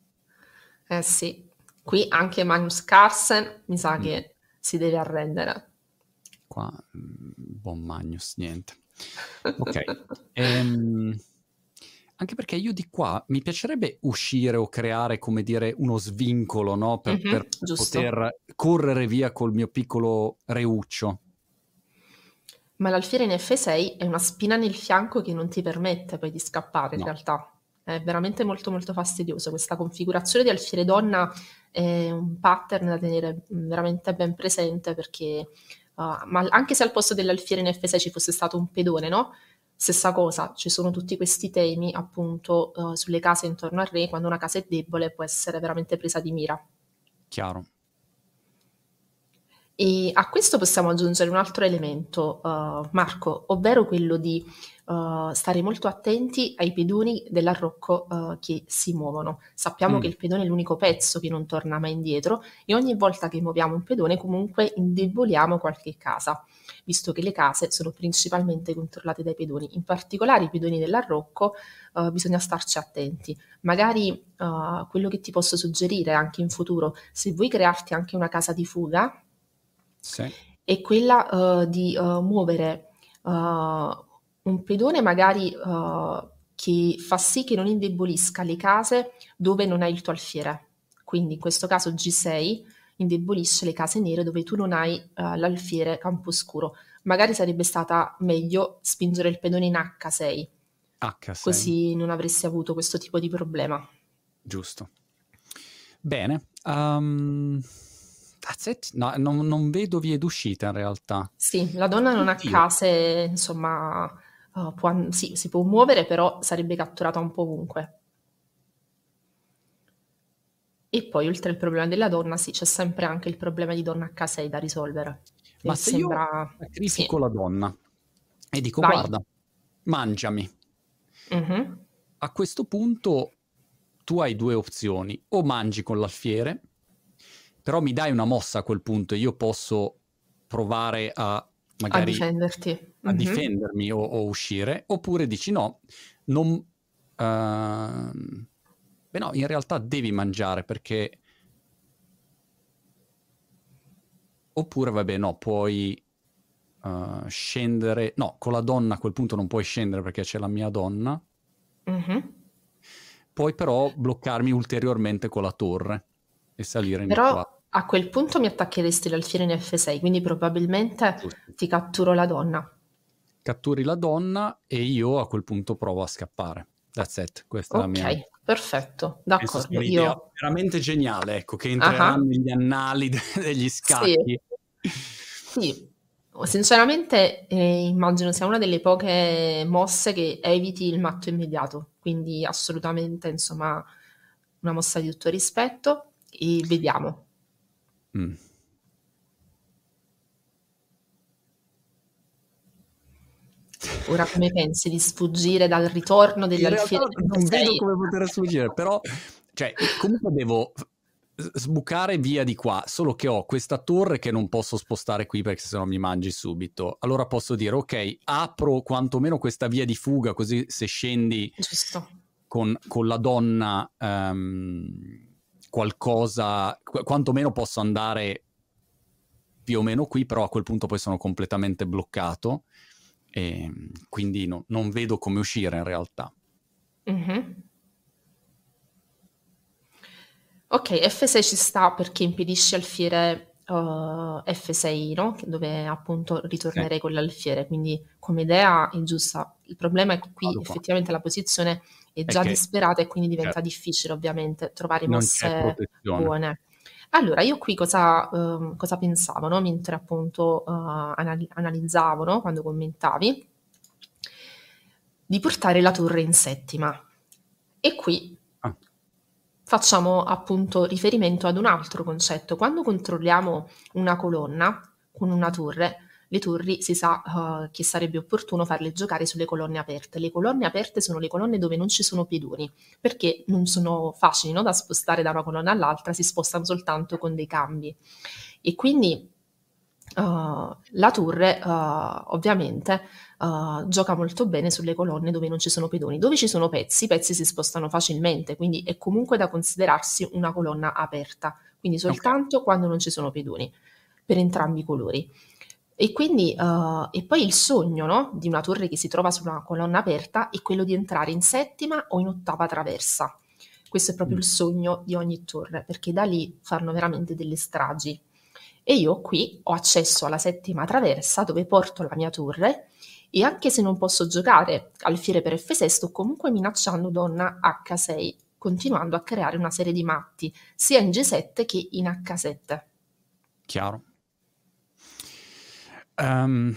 Eh sì, qui anche Magnus Carlsen mi sa mm. che si deve arrendere. Qua, mm, buon Magnus, niente. Ok. Ehm, anche perché io di qua mi piacerebbe uscire o creare, come dire, uno svincolo, no? Per, Mhm, per poter correre via col mio piccolo reuccio. Ma l'alfiere in F6 è una spina nel fianco che non ti permette poi di scappare in No. realtà. È veramente molto molto fastidioso. Questa configurazione di alfiere donna è un pattern da tenere veramente ben presente perché, uh, ma anche se al posto dell'alfiere in F6 ci fosse stato un pedone, no? Stessa cosa, ci sono tutti questi temi appunto uh, sulle case intorno al re, quando una casa è debole può essere veramente presa di mira. Chiaro. E a questo possiamo aggiungere un altro elemento, uh, Marco, ovvero quello di uh, stare molto attenti ai pedoni dell'arrocco uh, che si muovono. Sappiamo Mm. che il pedone è l'unico pezzo che non torna mai indietro e ogni volta che muoviamo un pedone comunque indeboliamo qualche casa, visto che le case sono principalmente controllate dai pedoni. In particolare i pedoni dell'arrocco uh, bisogna starci attenti. Magari uh, quello che ti posso suggerire anche in futuro, se vuoi crearti anche una casa di fuga, Sì. è quella uh, di uh, muovere uh, un pedone magari che fa sì che non indebolisca le case dove non hai il tuo alfiere. Quindi in questo caso G6 indebolisce le case nere dove tu non hai uh, l'alfiere camposcuro. Magari sarebbe stata meglio spingere il pedone in H6, H6. così non avresti avuto questo tipo di problema. Giusto. Bene. Um. No, non, non vedo vie d'uscita in realtà. Sì, la donna non ha case, insomma, uh, può sì, si può muovere, però sarebbe catturata un po' ovunque. E poi, oltre al problema della donna, sì, c'è sempre anche il problema di donna H6 da risolvere. Ma E se io sembra... sacrifico sì. la donna e dico Vai. guarda, mangiami. Mhm. A questo punto tu hai due opzioni, o mangi con l'alfiere, però mi dai una mossa a quel punto e io posso provare a A magari difenderti. a Mhm. difendermi o, o uscire, oppure dici no, non... ehm, beh no, in realtà devi mangiare perché... Oppure vabbè no, puoi eh, scendere... No, con la donna a quel punto non puoi scendere perché c'è la mia donna. Mhm. Puoi però bloccarmi ulteriormente con la torre e salire in Però a quel punto mi attaccheresti l'alfiere in F6, quindi probabilmente Giusto. ti catturo la donna. Catturi la donna e io a quel punto provo a scappare. That's it, questa è la mia... Perfetto, d'accordo. Io... veramente geniale, ecco, che entrerà Ah. negli annali de- degli scacchi. Sì, sinceramente eh, immagino sia una delle poche mosse che eviti il matto immediato, quindi assolutamente, insomma, una mossa di tutto rispetto e vediamo. Mm. Ora come pensi di sfuggire dal ritorno In dell'alfiere non F6? vedo come poter sfuggire, però cioè, comunque devo sbucare via di qua, solo che ho questa torre che non posso spostare qui perché sennò mi mangi subito. Allora posso dire, ok, apro quantomeno questa via di fuga, così se scendi con, con la donna ehm, qualcosa, qu- quantomeno posso andare più o meno qui, però a quel punto poi sono completamente bloccato e quindi no- non vedo come uscire in realtà. Mhm. Ok, F6 ci sta perché impedisce alfiere uh, F6, no? Dove appunto ritornerei con l'alfiere, quindi come idea è giusta. Il problema è che qui Vado qua. effettivamente la posizione è già che- disperata e quindi diventa certo. difficile ovviamente trovare Non mosse buone. Allora, io qui cosa, ehm, cosa pensavo, no? Mentre appunto eh, anali- analizzavo, no? Quando commentavi, di portare la torre in settima. E qui Ah. facciamo appunto riferimento ad un altro concetto. Quando controlliamo una colonna con una torre, le torri si sa eh, che sarebbe opportuno farle giocare sulle colonne aperte. Le colonne aperte sono le colonne dove non ci sono pedoni, perché non sono facili no, da spostare da una colonna all'altra, si spostano soltanto con dei cambi. E quindi eh, la torre eh, ovviamente eh, gioca molto bene sulle colonne dove non ci sono pedoni. Dove ci sono pezzi, i pezzi si spostano facilmente, quindi è comunque da considerarsi una colonna aperta, quindi soltanto quando non ci sono pedoni, per entrambi i colori. E quindi, uh, e poi il sogno no? di una torre che si trova su una colonna aperta è quello di entrare in settima o in ottava traversa. Questo è proprio mm. il sogno di ogni torre, perché da lì fanno veramente delle stragi. E io qui ho accesso alla settima traversa dove porto la mia torre e anche se non posso giocare alfiere per F6 sto comunque minacciando donna H6, continuando a creare una serie di matti, sia in G7 che in H7. Chiaro. Um,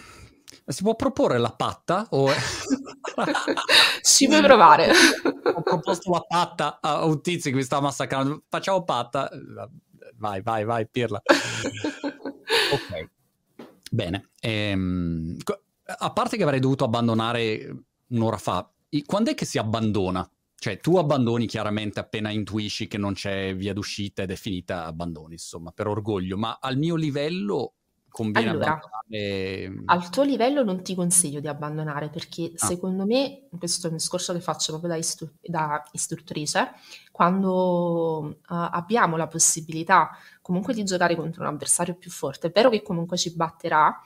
si può proporre la patta? O... si può provare. Ho proposto la patta a un tizio che mi sta massacrando. Facciamo patta. Vai, vai, vai, pirla. ok. Bene. Ehm, a parte che avrei dovuto abbandonare un'ora fa, quando è che si abbandona? Cioè, tu abbandoni chiaramente appena intuisci che non c'è via d'uscita ed è finita, abbandoni, insomma, per orgoglio, ma al mio livello conviene allora, abbandonare... Al tuo livello non ti consiglio di abbandonare perché ah. secondo me, questo è un discorso che faccio proprio da, istu- da istruttrice, quando uh, abbiamo la possibilità comunque di giocare contro un avversario più forte, è vero che comunque ci batterà,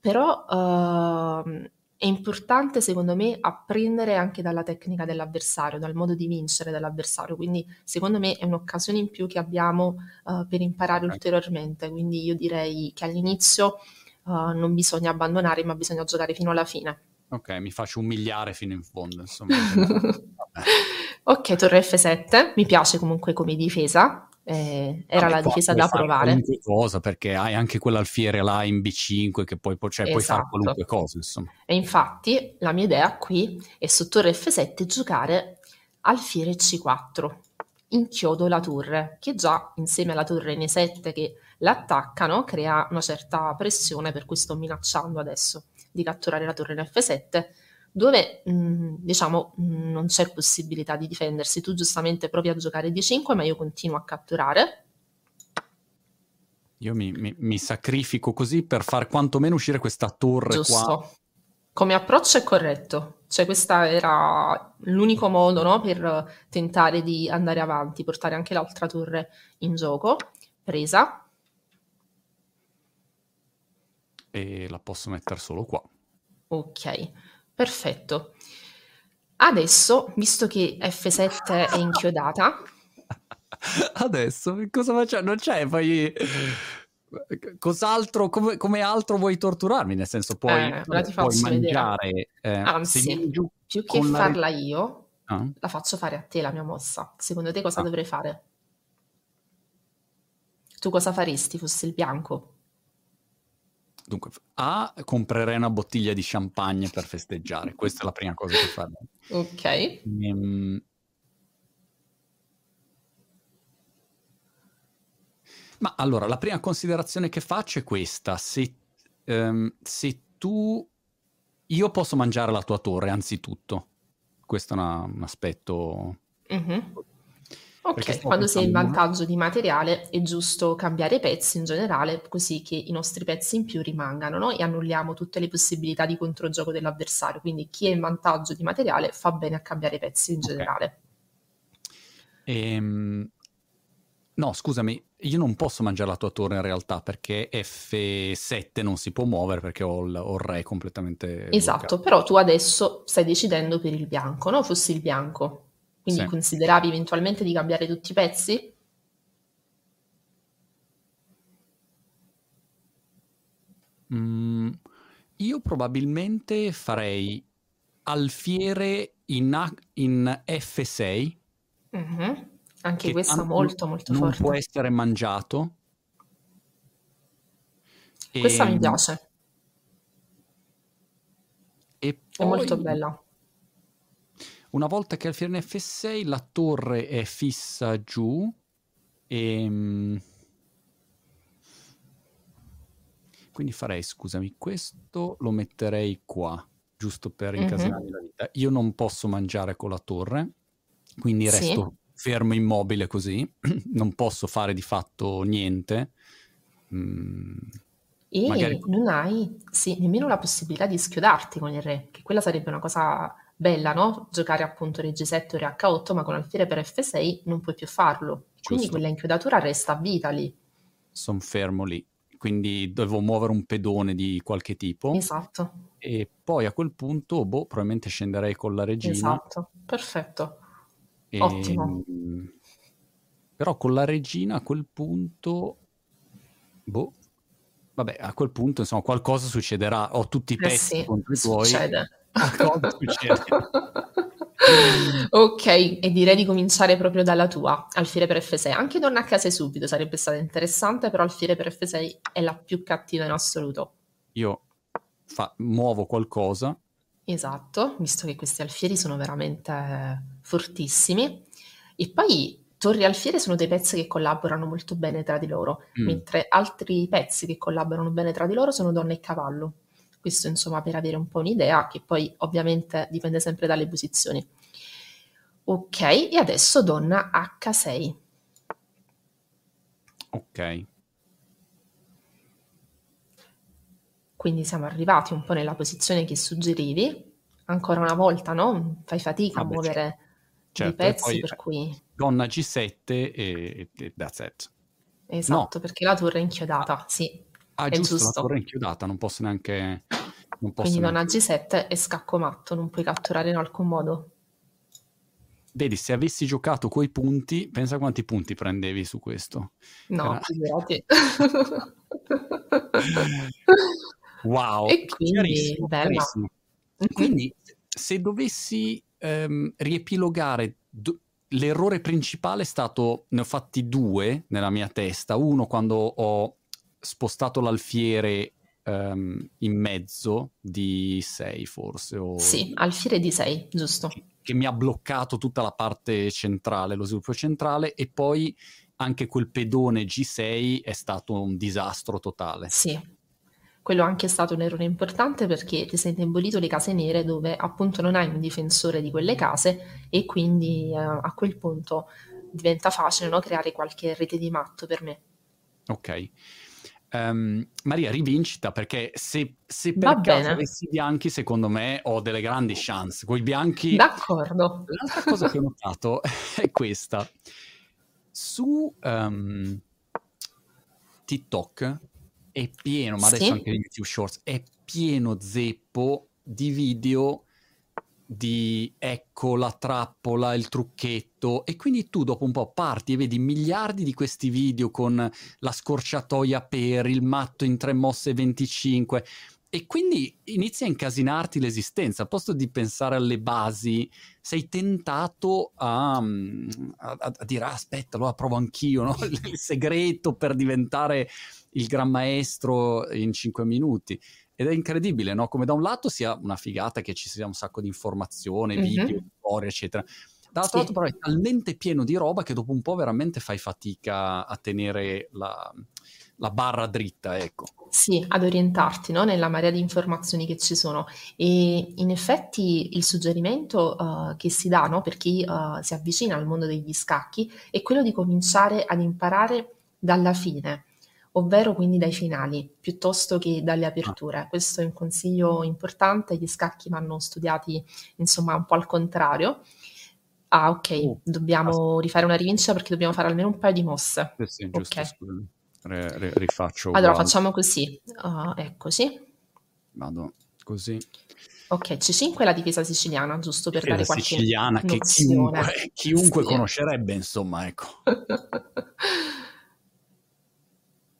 però uh, è importante secondo me apprendere anche dalla tecnica dell'avversario, dal modo di vincere dell'avversario, quindi secondo me è un'occasione in più che abbiamo uh, per imparare ulteriormente, quindi io direi che all'inizio uh, non bisogna abbandonare ma bisogna giocare fino alla fine. Ok, mi faccio umiliare fino in fondo, insomma. ok, torre F7, mi piace comunque come difesa, eh, era la difesa da provare. cosa perché hai anche quell'alfiere là in B5 che poi, cioè, esatto. puoi fare qualunque cosa. Insomma. E infatti la mia idea qui è su torre F7 giocare alfiere C4. Inchiodo la torre, che già insieme alla torre N7 che l'attaccano crea una certa pressione, per cui sto minacciando adesso di catturare la torre in F7 dove mh, mm, diciamo mh, mm, non c'è possibilità di difendersi. Tu giustamente provi a giocare D5, ma io continuo a catturare. Io mi, mi, mi sacrifico così per far quantomeno uscire questa torre Giusto. qua. Come approccio è corretto, cioè questo era l'unico modo no, per tentare di andare avanti, portare anche l'altra torre in gioco. Presa. E la posso mettere solo qua. Ok. Perfetto. Adesso, visto che F7 è inchiodata, Adesso cosa facciamo? Non c'è, poi cos'altro, come, come, altro vuoi torturarmi? Nel senso, puoi, eh, puoi mangiare. Eh, Anzi, più che farla la... io, ah. la faccio fare a te la mia mossa. Secondo te cosa ah. dovrei fare? Tu cosa faresti fosse il bianco? Dunque, A, comprerei una bottiglia di champagne per festeggiare. Questa è la prima cosa che farei. Ok. Ehm... Ma allora, la prima considerazione che faccio è questa. Se, um, se tu... Io posso mangiare la tua torre, anzitutto. Questo è una, un aspetto... Mm-hmm. Ok, quando si è in vantaggio di materiale è giusto cambiare i pezzi in generale, così che i nostri pezzi in più rimangano no? e annulliamo tutte le possibilità di controgioco dell'avversario. Quindi chi è in vantaggio di materiale fa bene a cambiare pezzi in okay. generale. Ehm... No, scusami, io non posso mangiare la tua torre in realtà perché F7 non si può muovere perché ho il, ho il re completamente... Esatto, bloccato. però tu adesso stai decidendo per il bianco, no? Fossi il bianco. Quindi sì. consideravi eventualmente di cambiare tutti i pezzi? Mm, io probabilmente farei alfiere in, A- in F6. Mm-hmm. Anche questo molto molto non forte. Non può essere mangiato. Questa e... mi piace. E poi... È molto bella. Una volta che alfiere in F6 la torre è fissa giù e... Ehm, quindi farei, scusami, questo lo metterei qua, giusto per incasinare mm-hmm. la vita. Io non posso mangiare con la torre, quindi sì. resto fermo immobile così, non posso fare di fatto niente. Mm, e magari... non hai sì, nemmeno la possibilità di schiodarti con il re, che quella sarebbe una cosa bella, no? Giocare appunto Re G7 o Re H8, ma con alfiere per F6 non puoi più farlo. Quindi quella inchiodatura resta a vita lì. Sono fermo lì. quindi dovevo muovere un pedone di qualche tipo. Esatto. E poi a quel punto, boh, probabilmente scenderei con la regina. Esatto, perfetto. E, Ottimo. Però con la regina a quel punto, boh, vabbè, a quel punto insomma qualcosa succederà. Ho tutti i Eh pezzi sì, contro i tuoi. succede. Qualcosa succede. Ok, e direi di cominciare proprio dalla tua, Alfiere per F6. Anche Donna H6 subito sarebbe stata interessante, però Alfiere per F6 è la più cattiva in assoluto. Io fa- muovo qualcosa. Esatto, visto che questi alfieri sono veramente fortissimi. E poi torri alfiere sono dei pezzi che collaborano molto bene tra di loro, Mm, mentre altri pezzi che collaborano bene tra di loro sono donna e cavallo. Questo insomma per avere un po' un'idea, che poi ovviamente dipende sempre dalle posizioni. Ok, e adesso donna H6. ok. Quindi siamo arrivati un po' nella posizione che suggerivi. Ancora una volta, no? Fai fatica a Vabbè, muovere certo. E pezzi, per cui... donna G7 e, e that's it. No, Esatto, perché la torre è ah, inchiodata, sì, ah, è giusto, la giusto. torre è inchiodata, non posso neanche... Non Quindi donna neanche... G7 e scacco matto, non puoi catturare in alcun modo. Vedi, se avessi giocato coi punti, pensa quanti punti prendevi su questo. No, Era... figurati. Wow, E quindi, chiarissimo, chiarissimo. Quindi, se dovessi ehm, riepilogare, do- l'errore principale è stato, ne ho fatti due nella mia testa. Uno quando ho spostato l'alfiere ehm, in mezzo di 6 forse, o Sì, alfiere di 6, giusto. che, che mi ha bloccato tutta la parte centrale, lo sviluppo centrale, e poi anche quel pedone G6 è stato un disastro totale. Sì, quello è anche stato un errore importante perché ti sei indebolito le case nere dove appunto non hai un difensore di quelle case e quindi eh, a quel punto diventa facile, no, creare qualche rete di matto per me. Ok. Ehm, Maria, rivincita perché se, se per caso avessi i bianchi, secondo me ho delle grandi chance. Con i bianchi, d'accordo. l'altra cosa che ho notato è questa. Su ehm, TikTok è pieno, ma adesso Sì, anche in YouTube Shorts, è pieno zeppo di video di ecco la trappola, il trucchetto e quindi tu dopo un po' parti e vedi miliardi di questi video con la scorciatoia per il matto in 3 mosse 25 e quindi inizi a incasinarti l'esistenza, al posto di pensare alle basi sei tentato a, mm, a- a- a dire "Ah, aspetta, allora provo anch'io, no? il segreto per diventare il gran maestro in 5 minuti. Ed è incredibile, no? Come da un lato sia una figata che ci sia un sacco di informazione, video, Mhm. storie, eccetera. Dall'altro lato Sì, però è talmente pieno di roba che dopo un po' veramente fai fatica a tenere la, la barra dritta, ecco. sì, ad orientarti, no, nella marea di informazioni che ci sono. E in effetti il suggerimento eh, che si dà, no, per chi eh, si avvicina al mondo degli scacchi è quello di cominciare ad imparare dalla fine, ovvero quindi dai finali, piuttosto che dalle Ah, aperture. Questo è un consiglio importante, gli scacchi vanno studiati, insomma, un po' al contrario. Ah, ok, oh, dobbiamo rifare una rivincita perché dobbiamo fare almeno un paio di mosse. sì, sì, giusto, Ok. scusami. Re- re- rifaccio Allora uguale. facciamo così, uh, eccoci. Vado così. Ok, C5 è la difesa siciliana, giusto per dare qualche siciliana che nozione. chiunque, chiunque Sì. conoscerebbe, insomma, ecco.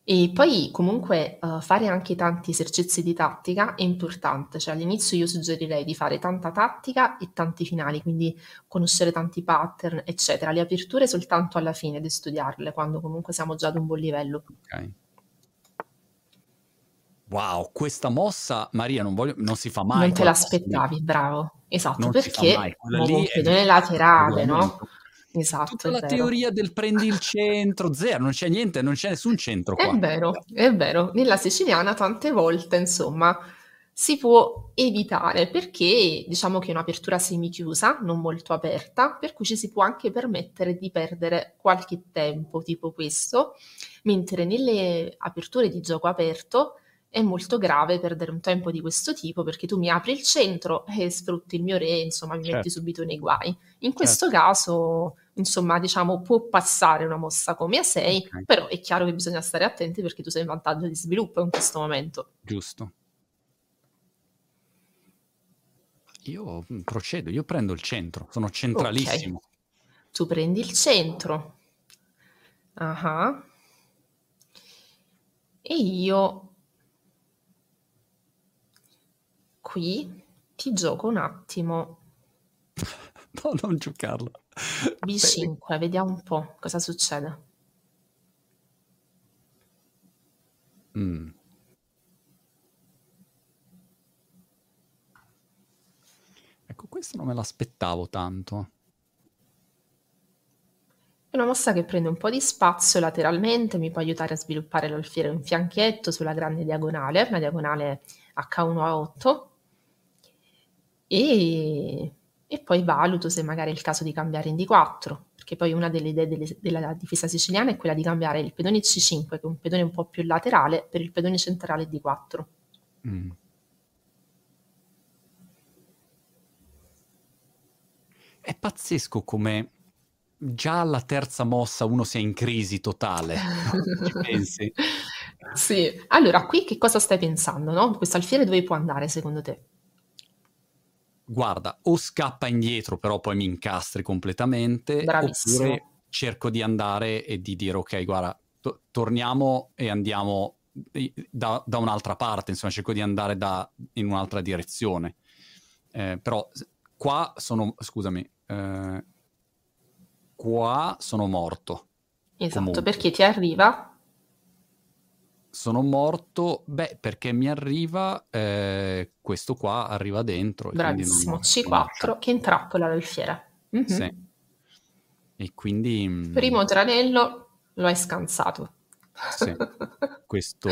E poi comunque uh, fare anche tanti esercizi di tattica è importante, cioè all'inizio io suggerirei di fare tanta tattica e tanti finali, quindi conoscere tanti pattern, eccetera. Le aperture soltanto alla fine di studiarle, quando comunque siamo già ad un buon livello. Ok. Wow, questa mossa, Maria, non, voglio, non si fa mai Non te l'aspettavi, bravo. Esatto, Non mai. perché lì è pedone laterale, no? Esatto, Tutta è la vero. teoria del prendi il centro, zero, non c'è niente, non c'è nessun centro È qua. vero, è vero. Nella siciliana tante volte, insomma, si può evitare perché diciamo che è un'apertura semichiusa, non molto aperta, per cui ci si può anche permettere di perdere qualche tempo, tipo questo, mentre nelle aperture di gioco aperto è molto grave perdere un tempo di questo tipo perché tu mi apri il centro e sfrutti il mio re, insomma, mi certo. metti subito nei guai. In questo certo. caso, insomma, diciamo, può passare una mossa come A6, okay. però è chiaro che bisogna stare attenti perché tu sei in vantaggio di sviluppo in questo momento. Giusto. Io mm, procedo, io prendo il centro, sono centralissimo. Okay. Tu prendi il centro. Uh-huh. E io qui ti gioco un attimo. no, non giocarlo. B5, vediamo un po' cosa succede. Mm. Ecco, questo non me l'aspettavo tanto. È una mossa che prende un po' di spazio lateralmente, mi può aiutare a sviluppare l'alfiere in fianchetto sulla grande diagonale, una diagonale H1 a 8 e, e poi valuto se magari è il caso di cambiare in D4, perché poi una delle idee delle, della difesa siciliana è quella di cambiare il pedone C5, che è un pedone un po' più laterale, per il pedone centrale D4. Mm. È pazzesco come già alla terza mossa uno sia in crisi totale. Sì, allora qui che cosa stai pensando? No? Questo alfiere dove può andare secondo te? Guarda, o scappa indietro, però poi mi incastri completamente, Bravissimo. oppure cerco di andare e di dire, ok, guarda, to- torniamo e andiamo da, da, un'altra parte, insomma, cerco di andare da, in un'altra direzione. Eh, però qua sono, scusami, eh, qua sono morto. Esatto, comunque. perché ti arriva sono morto, beh, perché mi arriva eh, questo qua, arriva dentro. Bravissimo, C4 che intrappola l'alfiere. Mm-hmm. Sì. E quindi... Mm, Primo tranello lo hai scansato. Sì, questo...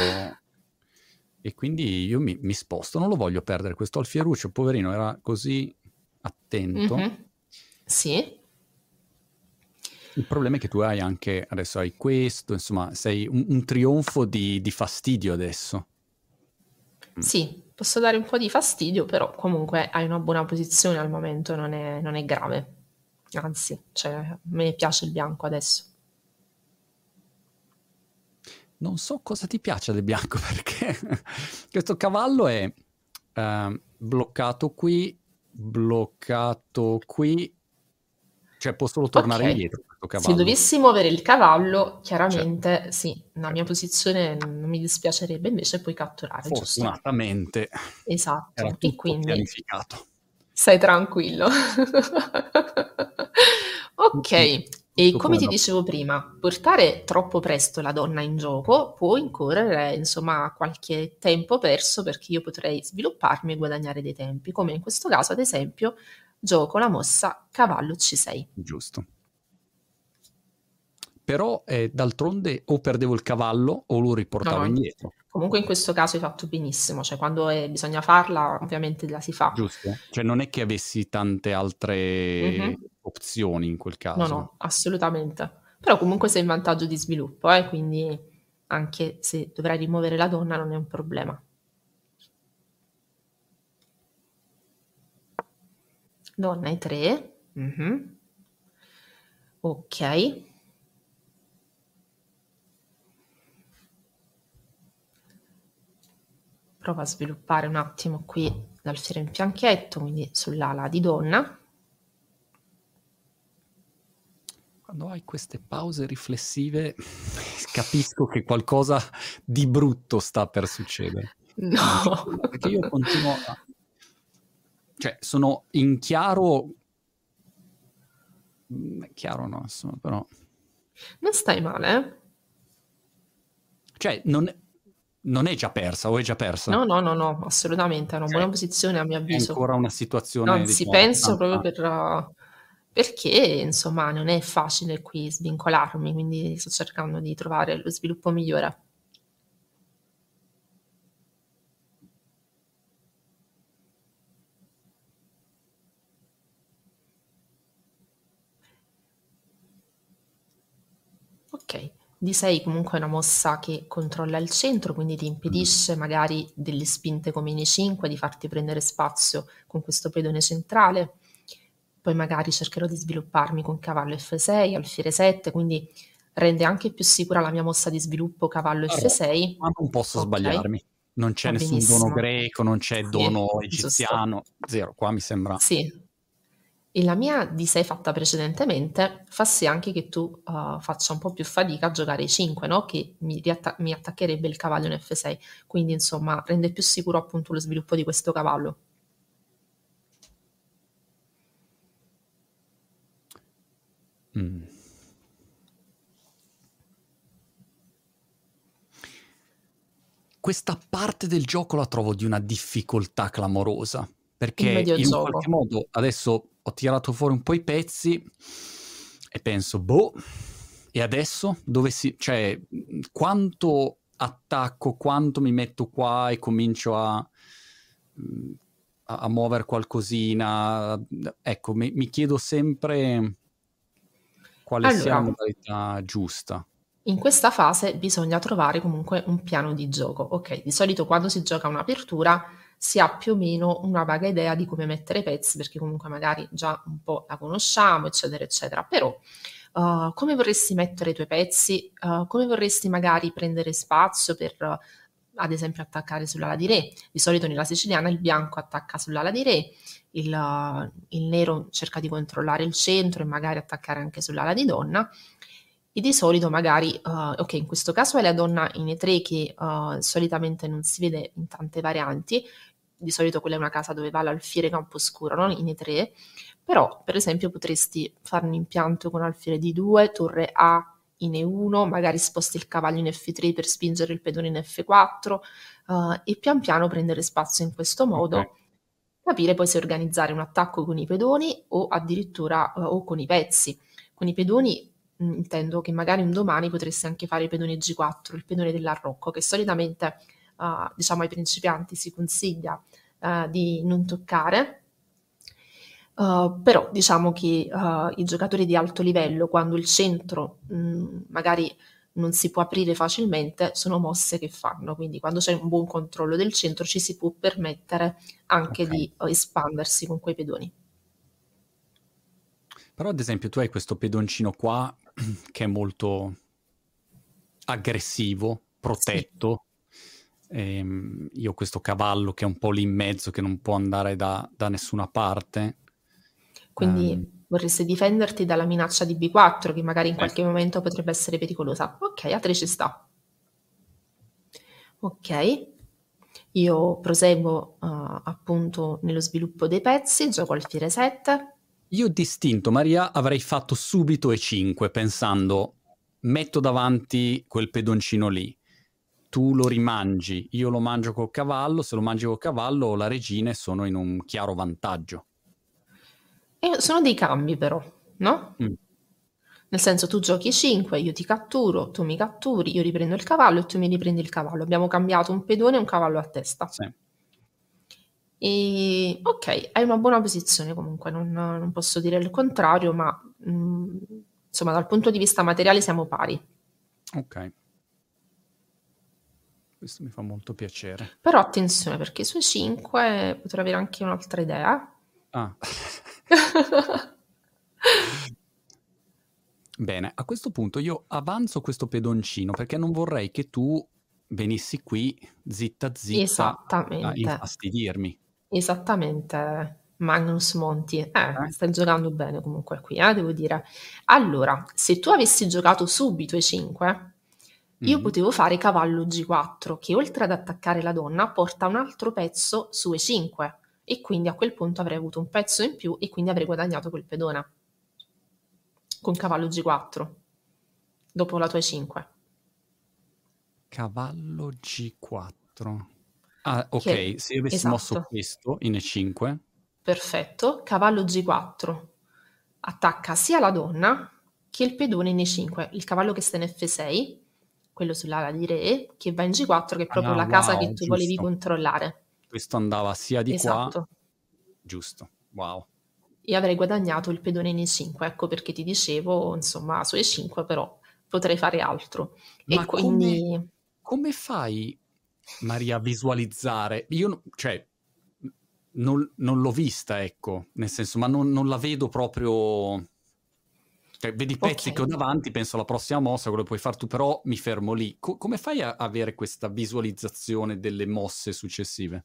E quindi io mi, mi, sposto, non lo voglio perdere, questo alfieruccio, poverino, era così attento. Mm-hmm. Sì. Il problema è che tu hai anche, adesso hai questo, insomma, sei un, un trionfo di, di, fastidio adesso. Mm. Sì, posso dare un po' di fastidio, però comunque hai una buona posizione al momento, non è, non è grave. Anzi, cioè, me piace il bianco adesso. Non so cosa ti piace del bianco perché questo cavallo è uh, bloccato qui, bloccato qui, cioè può solo tornare okay. indietro. Se dovessi muovere il cavallo, chiaramente cioè. sì, la mia posizione non mi dispiacerebbe, invece puoi catturare. Fortunatamente. Esatto. Era e quindi pianificato. Stai tranquillo. ok. E come ti dicevo prima, portare troppo presto la donna in gioco può incorrere, insomma, qualche tempo perso perché io potrei svilupparmi e guadagnare dei tempi, come in questo caso, ad esempio, gioco la mossa cavallo C6. Giusto però eh, d'altronde o perdevo il cavallo o lo riportavo no, indietro. Comunque in questo caso hai fatto benissimo, cioè quando è, bisogna farla ovviamente la si fa. Giusto, cioè non è che avessi tante altre mm-hmm. opzioni in quel caso. No, no, assolutamente. Però comunque sei in vantaggio di sviluppo, eh, quindi anche se dovrai rimuovere la donna non è un problema. Donna è 3. Mm-hmm. Ok. Prova a sviluppare un attimo qui l'alfiere in fianchetto, quindi sull'ala di donna. Quando hai queste pause riflessive capisco che qualcosa di brutto sta per succedere. No. Perché io continuo a... Cioè, sono in chiaro... Mm, chiaro no, insomma, però... Non stai male, eh? Cioè, non, non è già persa o è già persa? No, no, no, no, assolutamente, è una buona posizione a mio avviso. È ancora una situazione... Anzi, diciamo, penso ah, proprio per... Perché, insomma, non è facile qui svincolarmi, quindi sto cercando di trovare lo sviluppo migliore. Ok, D6 comunque è una mossa che controlla il centro, quindi ti impedisce magari delle spinte come in E5 di farti prendere spazio con questo pedone centrale. Poi magari cercherò di svilupparmi con cavallo F6, alfiere 7, quindi rende anche più sicura la mia mossa di sviluppo cavallo allora, F6. Ma non posso okay. sbagliarmi. Non c'è Va nessun benissimo. dono greco, non c'è sì, dono egiziano, giusto. zero. Qua mi sembra. Sì, e la mia di 6 fatta precedentemente fa sì anche che tu uh, faccia un po' più fatica a giocare i 5, no? che mi, riatta- mi attaccherebbe il cavallo in F6, quindi insomma rende più sicuro appunto lo sviluppo di questo cavallo. Mm. Questa parte del gioco la trovo di una difficoltà clamorosa, perché in qualche modo adesso ho tirato fuori un po' i pezzi e penso, boh, e adesso dove si... cioè, quanto attacco, quanto mi metto qua e comincio a, a, a muovere qualcosina. Ecco, mi, mi chiedo sempre quale allora, sia la modalità giusta. In questa fase bisogna trovare comunque un piano di gioco. Ok, di solito quando si gioca un'apertura si ha più o meno una vaga idea di come mettere i pezzi, perché comunque magari già un po' la conosciamo, eccetera, eccetera. Però uh, come vorresti mettere i tuoi pezzi? Uh, come vorresti magari prendere spazio per, uh, ad esempio, attaccare sull'ala di re? Di solito nella siciliana il bianco attacca sull'ala di re, il, il nero cerca di controllare il centro e magari attaccare anche sull'ala di donna e di solito magari, uh, ok, in questo caso è la donna in E3 che uh, solitamente non si vede in tante varianti, di solito quella è una casa dove va l'alfiere camposcuro, non in E3, però per esempio potresti fare un impianto con alfiere di 2, torre A in E1, magari sposti il cavallo in F3 per spingere il pedone in F4 uh, e pian piano prendere spazio in questo modo. Okay. Capire poi se organizzare un attacco con i pedoni o addirittura uh, o con i pezzi. Con i pedoni mh, intendo che magari un domani potresti anche fare il pedone G4, il pedone dell'arrocco, che solitamente uh, diciamo ai principianti si consiglia uh, di non toccare. Uh, però diciamo che i giocatori di alto livello, quando il centro mh, magari non si può aprire facilmente, sono mosse che fanno. Quindi quando c'è un buon controllo del centro ci si può permettere anche okay. di espandersi con quei pedoni. Però ad esempio tu hai questo pedoncino qua che è molto aggressivo, protetto, Ehm, io ho questo cavallo che è un po' lì in mezzo, che non può andare da, da nessuna parte. Quindi um, vorresti difenderti dalla minaccia di B4, che magari in qualche momento potrebbe essere pericolosa. Ok, a 3 ci sta. Ok, io proseguo uh, appunto nello sviluppo dei pezzi, gioco al fiere 7. Io distinto, Maria, avrei fatto subito E5, pensando metto davanti quel pedoncino lì tu lo rimangi, io lo mangio col cavallo, se lo mangi col cavallo la regina sono in un chiaro vantaggio. E sono dei cambi però, no? Mm. Nel senso tu giochi 5, io ti catturo, tu mi catturi, io riprendo il cavallo e tu mi riprendi il cavallo. Abbiamo cambiato un pedone e un cavallo a testa. Sì. E ok, hai una buona posizione comunque, non, non posso dire il contrario, ma mh, mm, insomma dal punto di vista materiale siamo pari. Ok. Questo mi fa molto piacere. Però attenzione, perché sui 5 potrei avere anche un'altra idea. Ah. Bene, a questo punto io avanzo questo pedoncino perché non vorrei che tu venissi qui zitta zitta Esattamente. a infastidirmi. Esattamente, Magnus Monti. Eh, eh, stai giocando bene comunque qui, eh, devo dire. Allora, se tu avessi giocato subito i 5, io mm. potevo fare cavallo G4, che oltre ad attaccare la donna porta un altro pezzo su E5 e quindi a quel punto avrei avuto un pezzo in più e quindi avrei guadagnato quel pedone con cavallo G4 dopo la tua E5. Cavallo G4. Ah, ok, che, se io avessi esatto. mosso questo in E5. Perfetto, cavallo G4 attacca sia la donna che il pedone in E5, il cavallo che sta in F6 quello sull'ala di re, che va in G4, che è proprio ah, la casa wow, che tu giusto. volevi controllare. Questo andava sia di esatto. qua, giusto, wow. E avrei guadagnato il pedone in E5, ecco perché ti dicevo, insomma, su E5 però potrei fare altro. Ma e quindi... Come, come fai, Maria, a visualizzare? Io, cioè, non, non l'ho vista, ecco, nel senso, ma non, non la vedo proprio... Cioè, vedi i pezzi okay. che ho davanti, penso alla prossima mossa, quello che puoi fare tu, però mi fermo lì. Co- come fai a avere questa visualizzazione delle mosse successive?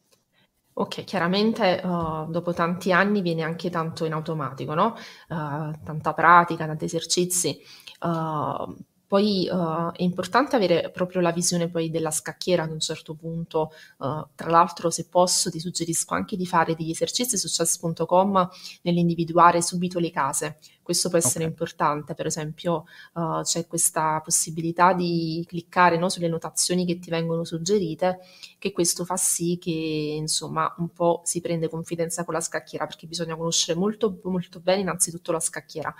Ok, chiaramente uh, dopo tanti anni viene anche tanto in automatico, no? Uh, tanta pratica, tanti esercizi. Uh, poi uh, è importante avere proprio la visione poi della scacchiera ad un certo punto. Uh, tra l'altro, se posso, ti suggerisco anche di fare degli esercizi su chess.com nell'individuare subito le case. Questo può essere okay. importante, per esempio uh, c'è questa possibilità di cliccare no, sulle notazioni che ti vengono suggerite, che questo fa sì che insomma un po' si prende confidenza con la scacchiera, perché bisogna conoscere molto, molto bene innanzitutto la scacchiera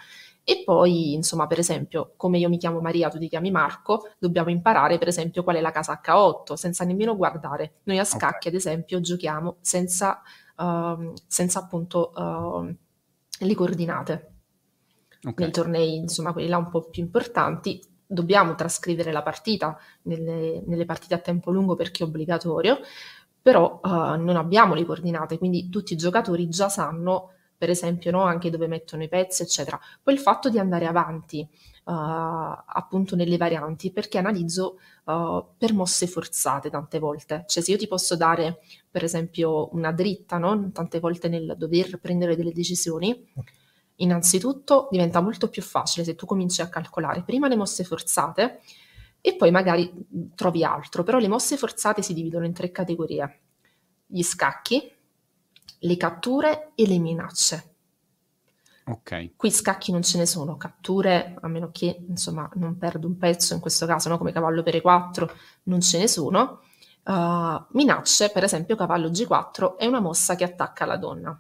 e poi, insomma, per esempio, come io mi chiamo Maria, tu ti chiami Marco, dobbiamo imparare, per esempio, qual è la casa H8, senza nemmeno guardare. Noi a scacchi, okay. ad esempio, giochiamo senza, uh, senza appunto uh, le coordinate. Okay. Nei tornei, insomma, quelli là un po' più importanti, dobbiamo trascrivere la partita nelle, nelle partite a tempo lungo perché è obbligatorio, però uh, non abbiamo le coordinate, quindi tutti i giocatori già sanno per esempio, no? anche dove mettono i pezzi, eccetera. Poi il fatto di andare avanti, uh, appunto nelle varianti, perché analizzo uh, per mosse forzate tante volte. Cioè, se io ti posso dare, per esempio, una dritta, no? tante volte nel dover prendere delle decisioni, innanzitutto diventa molto più facile se tu cominci a calcolare prima le mosse forzate e poi magari trovi altro. Però le mosse forzate si dividono in tre categorie. Gli scacchi, le catture e le minacce. Ok. Qui scacchi non ce ne sono, catture, a meno che insomma non perdo un pezzo, in questo caso no, come cavallo per E4 non ce ne sono. Uh, minacce, per esempio cavallo G4 è una mossa che attacca la donna.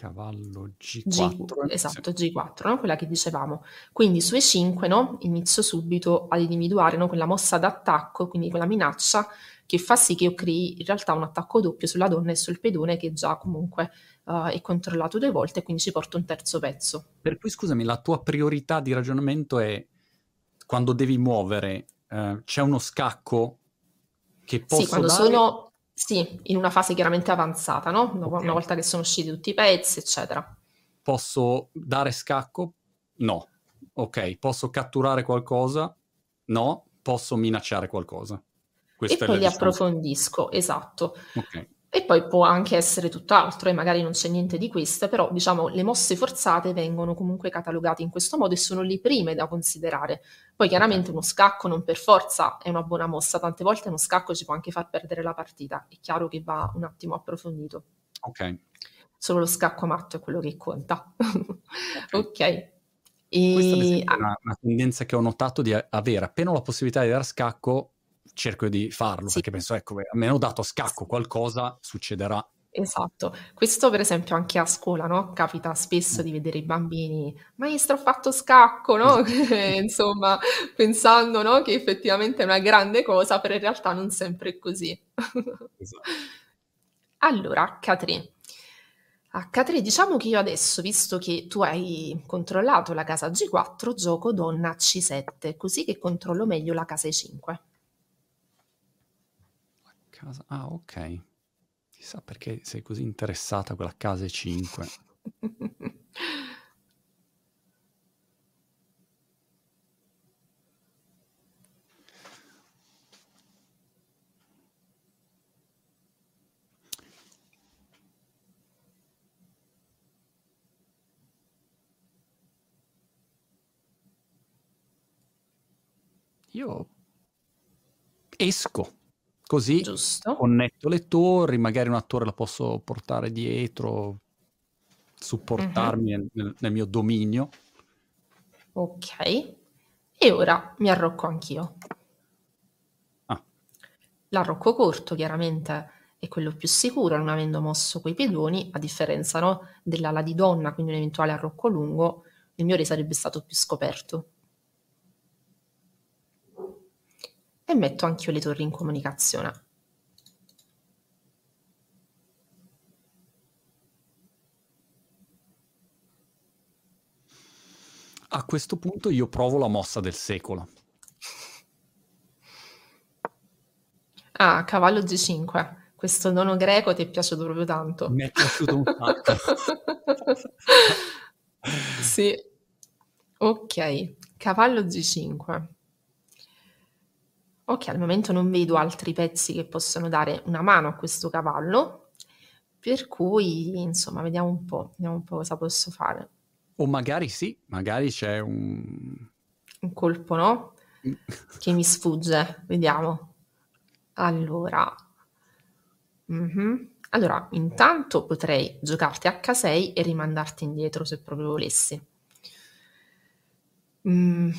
Cavallo G4. G, esatto, sì. G4, no? quella che dicevamo. Quindi su E5 no? inizio subito ad individuare no? quella mossa d'attacco, quindi quella minaccia che fa sì che io crei in realtà un attacco doppio sulla donna e sul pedone che già comunque uh, è controllato due volte e quindi ci porto un terzo pezzo. Per cui scusami, la tua priorità di ragionamento è quando devi muovere, uh, c'è uno scacco che posso Sì, quando dare... sono sì, in una fase chiaramente avanzata, no? Una, okay. una volta che sono usciti tutti i pezzi, eccetera. Posso dare scacco? No. Ok, posso catturare qualcosa? No. Posso minacciare qualcosa? Questa e poi li approfondisco, esatto. Okay. E poi può anche essere tutt'altro e magari non c'è niente di questo, però diciamo le mosse forzate vengono comunque catalogate in questo modo e sono le prime da considerare. Poi chiaramente uno scacco non per forza è una buona mossa, tante volte uno scacco ci può anche far perdere la partita, è chiaro che va un attimo approfondito. Ok. Solo lo scacco matto è quello che conta. ok. okay. E... Questa è una, una tendenza che ho notato di avere appena la possibilità di dare scacco cerco di farlo sì. perché penso, ecco, almeno dato a scacco qualcosa succederà. Esatto, questo per esempio anche a scuola, no? Capita spesso mm. di vedere i bambini, maestro ho fatto scacco, no? Esatto. Insomma, pensando no? che effettivamente è una grande cosa, però in realtà non sempre è così. esatto. Allora, H3. H3, diciamo che io adesso, visto che tu hai controllato la casa G4, gioco donna C7, così che controllo meglio la casa E5 casa. Ah, ok. Chissà perché sei così interessata a quella casa 5. Io esco Così Giusto. connetto le torri, magari un attore la posso portare dietro, supportarmi mm-hmm. nel, nel, mio dominio. Ok. E ora mi arrocco anch'io. Ah. L'arrocco corto, chiaramente, è quello più sicuro, non avendo mosso quei pedoni, a differenza no, dell'ala di donna, quindi un eventuale arrocco lungo, il mio re sarebbe stato più scoperto. E metto anche io le torri in comunicazione. A questo punto io provo la mossa del secolo. Ah, cavallo G5. Questo dono greco ti è piaciuto proprio tanto. Mi è piaciuto un sacco. sì. Ok, cavallo G5. Ok, al momento non vedo altri pezzi che possono dare una mano a questo cavallo, per cui insomma vediamo un po', vediamo un po' cosa posso fare. O magari sì, magari c'è un... Un colpo, no? Mm. che mi sfugge, vediamo. Allora, mm-hmm. allora, intanto potrei giocarti H6 e rimandarti indietro se proprio volessi. Mm.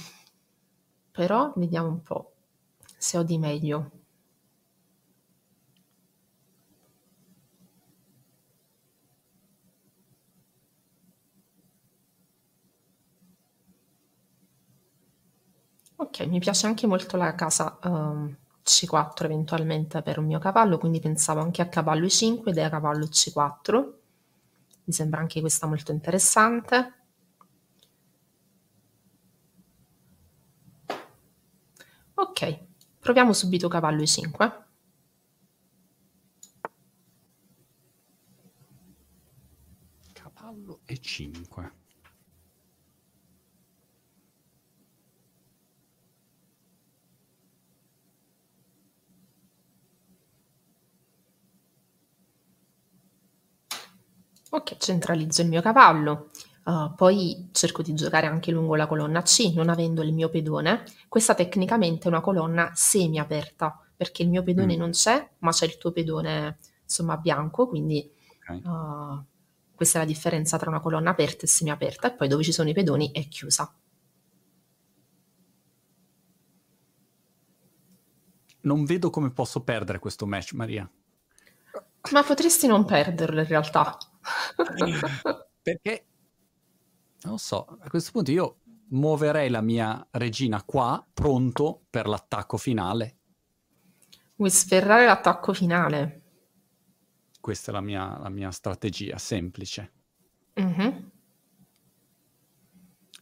Però vediamo un po' se ho di meglio. Ok, mi piace anche molto la casa um, C4 eventualmente per un mio cavallo, quindi pensavo anche a cavallo I5 ed a cavallo C4. Mi sembra anche questa molto interessante. Ok, proviamo subito cavallo I5. Cavallo E5. Ok, centralizzo il mio cavallo, uh, poi cerco di giocare anche lungo la colonna C, non avendo il mio pedone. Questa tecnicamente è una colonna semi-aperta, perché il mio pedone mm. non c'è, ma c'è il tuo pedone, insomma, bianco, quindi okay. uh, questa è la differenza tra una colonna aperta e semi-aperta, e poi dove ci sono i pedoni è chiusa. Non vedo come posso perdere questo match, Maria. Ma potresti non perderlo in realtà. Perché, non so, a questo punto io muoverei la mia regina qua, pronto per l'attacco finale. Vuoi sferrare l'attacco finale? Questa è la mia, la mia strategia, semplice. Mm-hmm.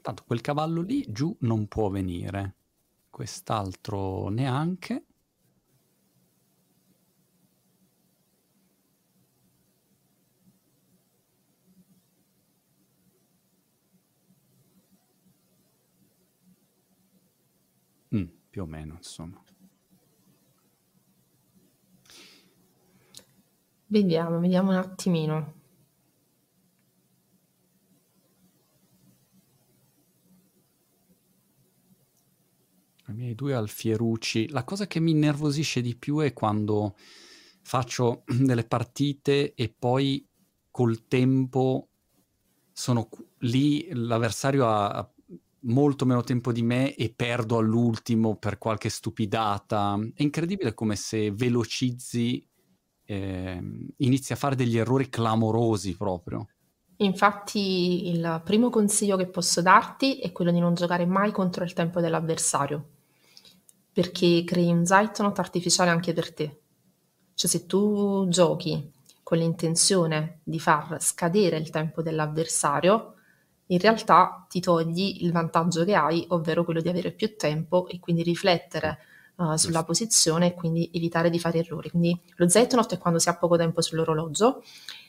Tanto quel cavallo lì giù non può venire, quest'altro neanche. Più o meno, insomma. Vediamo, vediamo un attimino. I miei due alfierucci. La cosa che mi innervosisce di più è quando faccio delle partite e poi col tempo sono lì, l'avversario ha molto meno tempo di me e perdo all'ultimo per qualche stupidata. È incredibile come se velocizzi, eh, inizi a fare degli errori clamorosi proprio. Infatti il primo consiglio che posso darti è quello di non giocare mai contro il tempo dell'avversario, perché crei un Zeitnot artificiale anche per te. Cioè se tu giochi con l'intenzione di far scadere il tempo dell'avversario, in realtà ti togli il vantaggio che hai, ovvero quello di avere più tempo e quindi riflettere uh, sulla posizione e quindi evitare di fare errori. Quindi lo Z-Note è quando si ha poco tempo sull'orologio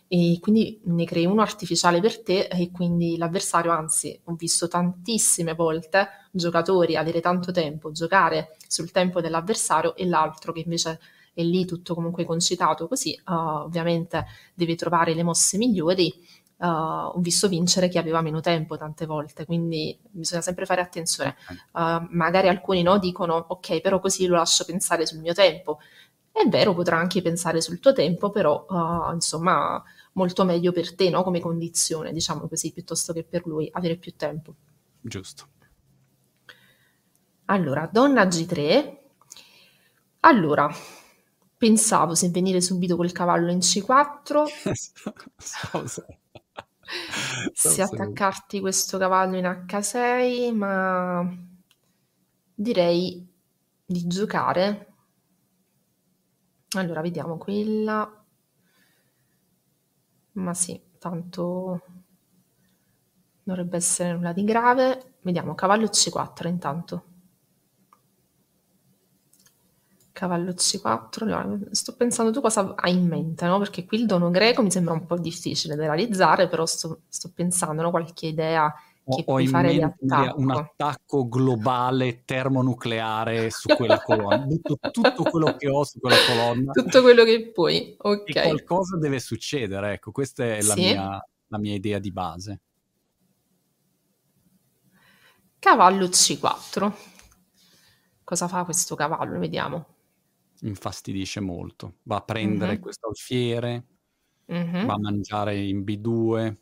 e quindi ne crei uno artificiale per te e quindi l'avversario, anzi ho visto tantissime volte giocatori avere tanto tempo, giocare sul tempo dell'avversario e l'altro che invece è lì tutto comunque concitato così, uh, ovviamente deve trovare le mosse migliori uh, ho visto vincere chi aveva meno tempo tante volte, quindi bisogna sempre fare attenzione. Uh, magari alcuni no, dicono ok, però così lo lascio pensare sul mio tempo. È vero, potrà anche pensare sul tuo tempo, però uh, insomma molto meglio per te no? come condizione, diciamo così, piuttosto che per lui avere più tempo. Giusto. Allora, donna G3. Allora, pensavo se venire subito col cavallo in C4 se attaccarti questo cavallo in H6, ma direi di giocare. Allora, vediamo quella. Ma sì, tanto dovrebbe essere nulla di grave. Vediamo, cavallo C4 intanto. Cavallo C4, sto pensando tu cosa hai in mente, no? Perché qui il dono greco mi sembra un po' difficile da realizzare, però sto, sto pensando, no? Qualche idea che ho, puoi in mente un attacco. attacco globale termonucleare su quella colonna. Butto tutto quello che ho su quella colonna Tutto quello che puoi, e ok. qualcosa deve succedere. Ecco, questa è la Sì. mia, la mia idea di base. Cavallo C4. Cosa fa questo cavallo? Vediamo. Infastidisce molto. Va a prendere Mhm, questo alfiere, mhm. va a mangiare in B2,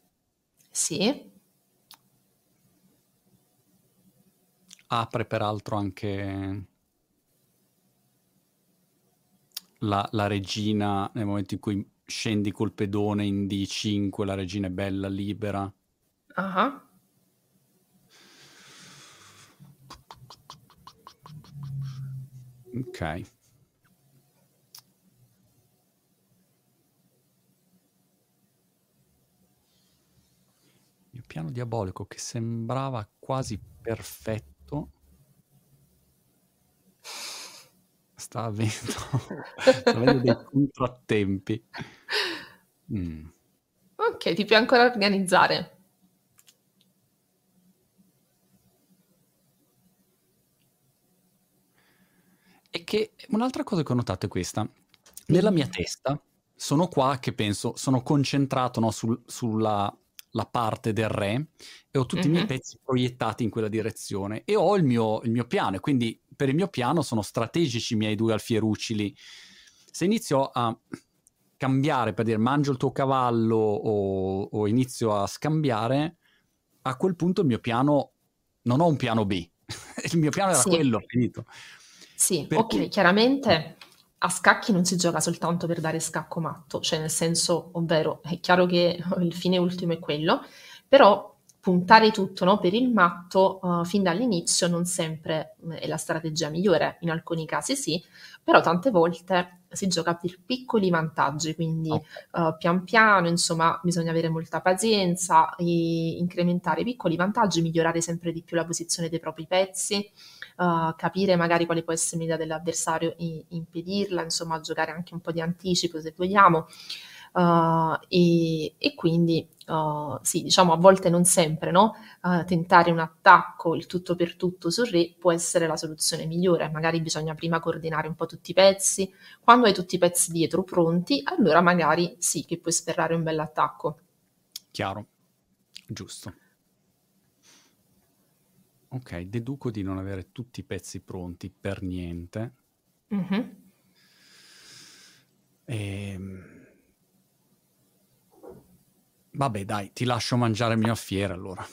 Sì, apre peraltro anche la, la regina nel momento in cui scendi col pedone in D5, la regina è bella, libera. ah, Ok. Piano diabolico che sembrava quasi perfetto sta avendo, sta avendo dei contrattempi. Mm. Ok, ti puoi ancora organizzare. E che un'altra cosa che ho notato è questa. Nella mia Dimmi. testa sono qua che penso, sono concentrato no, sul- sulla la parte del re e ho tutti i miei pezzi proiettati in quella direzione e ho il mio, il mio piano e quindi per il mio piano sono strategici i miei due alfierucili. Se inizio a cambiare per dire mangio il tuo cavallo o, o inizio a scambiare, a quel punto il mio piano non ho un piano B. il mio piano era Sì. quello, finito. Sì, ok, cui chiaramente a scacchi non si gioca soltanto per dare scacco matto, cioè nel senso, ovvero è chiaro che il fine ultimo è quello, però puntare tutto, no, per il matto eh, fin dall'inizio non sempre eh, è la strategia migliore, in alcuni casi sì, però tante volte si gioca per piccoli vantaggi, quindi ok, eh, pian piano, insomma, bisogna avere molta pazienza, incrementare i piccoli vantaggi, migliorare sempre di più la posizione dei propri pezzi uh, capire magari quale può essere un'idea dell'avversario e impedirla, insomma, giocare anche un po' di anticipo se vogliamo. Uh, e, e quindi uh, sì, diciamo a volte non sempre, no? Uh, tentare un attacco, il tutto per tutto sul re può essere la soluzione migliore. Magari bisogna prima coordinare un po' tutti i pezzi. Quando hai tutti i pezzi dietro pronti, allora magari sì che puoi sferrare un bel attacco. chiaro, giusto. Ok, deduco di non avere tutti i pezzi pronti per niente. Mhm. Ehm, Vabbè, dai, ti lascio mangiare il mio alfiere allora.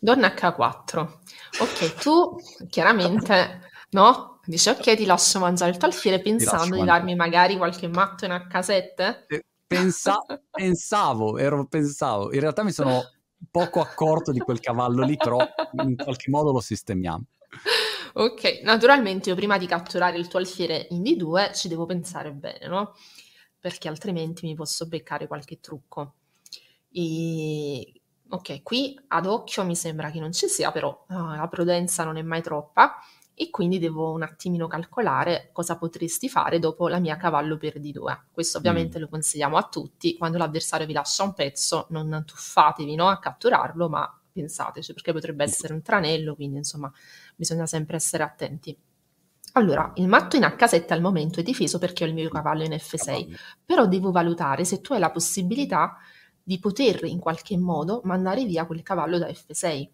Donna H4. Ok, tu chiaramente, no? Dici ok, ti lascio mangiare il tuo alfiere pensando di darmi magari qualche matto in H7? Eh, pensa- pensavo, ero, pensavo, in realtà mi sono poco accorto di quel cavallo lì, però in qualche modo lo sistemiamo. Ok, naturalmente io prima di catturare il tuo alfiere in D2 ci devo pensare bene, no? Perché altrimenti mi posso beccare qualche trucco. E... Ok, qui ad occhio mi sembra che non ci sia, però ah, la prudenza non è mai troppa e quindi devo un attimino calcolare cosa potresti fare dopo la mia cavallo per D2. Questo Mm, ovviamente lo consigliamo a tutti, quando l'avversario vi lascia un pezzo non tuffatevi, no, a catturarlo, ma pensateci perché potrebbe essere un tranello, quindi insomma bisogna sempre essere attenti. Allora, il matto in H7 al momento è difeso perché ho il mio cavallo in F6, cavallo. però devo valutare se tu hai la possibilità di poter in qualche modo mandare via quel cavallo da F6.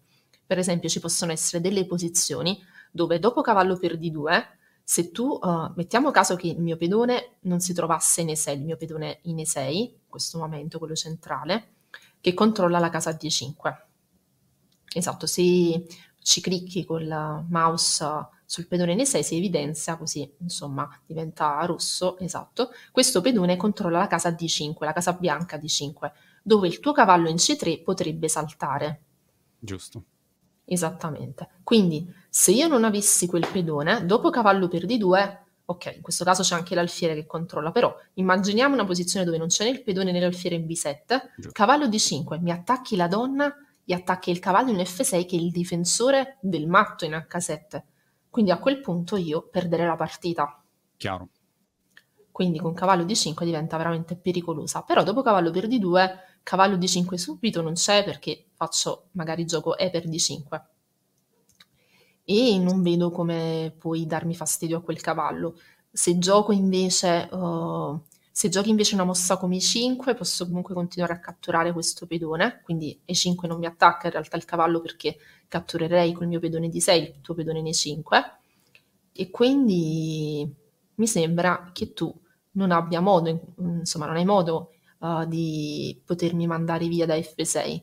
Per esempio, ci possono essere delle posizioni dove dopo cavallo per D2, se tu, eh, mettiamo caso che il mio pedone non si trovasse in E6, il mio pedone in E6, in questo momento quello centrale, che controlla la casa D5. Esatto, se ci clicchi col mouse sul pedone in E6 si evidenzia così, insomma, diventa rosso, esatto. Questo pedone controlla la casa D5, la casa bianca D5, dove il tuo cavallo in C3 potrebbe saltare. Giusto. Esattamente. Quindi, se io non avessi quel pedone, dopo cavallo per D2, ok, in questo caso c'è anche l'alfiere che controlla, però immaginiamo una posizione dove non c'è né il pedone né l'alfiere in B7, Giusto. cavallo D5, mi attacchi la donna e attacchi il cavallo in F6 che è il difensore del matto in H7. Quindi a quel punto io perderei la partita. Chiaro. Quindi con cavallo D5 diventa veramente pericolosa. Però dopo cavallo per D2, cavallo D5 subito non c'è perché faccio magari gioco E per D5. E non vedo come puoi darmi fastidio a quel cavallo. Se gioco invece... Uh, se giochi invece una mossa come i5, posso comunque continuare a catturare questo pedone, quindi e5 non mi attacca in realtà il cavallo perché catturerei col mio pedone di 6 il tuo pedone in e5 e quindi mi sembra che tu non abbia modo, insomma non hai modo uh, di potermi mandare via da F6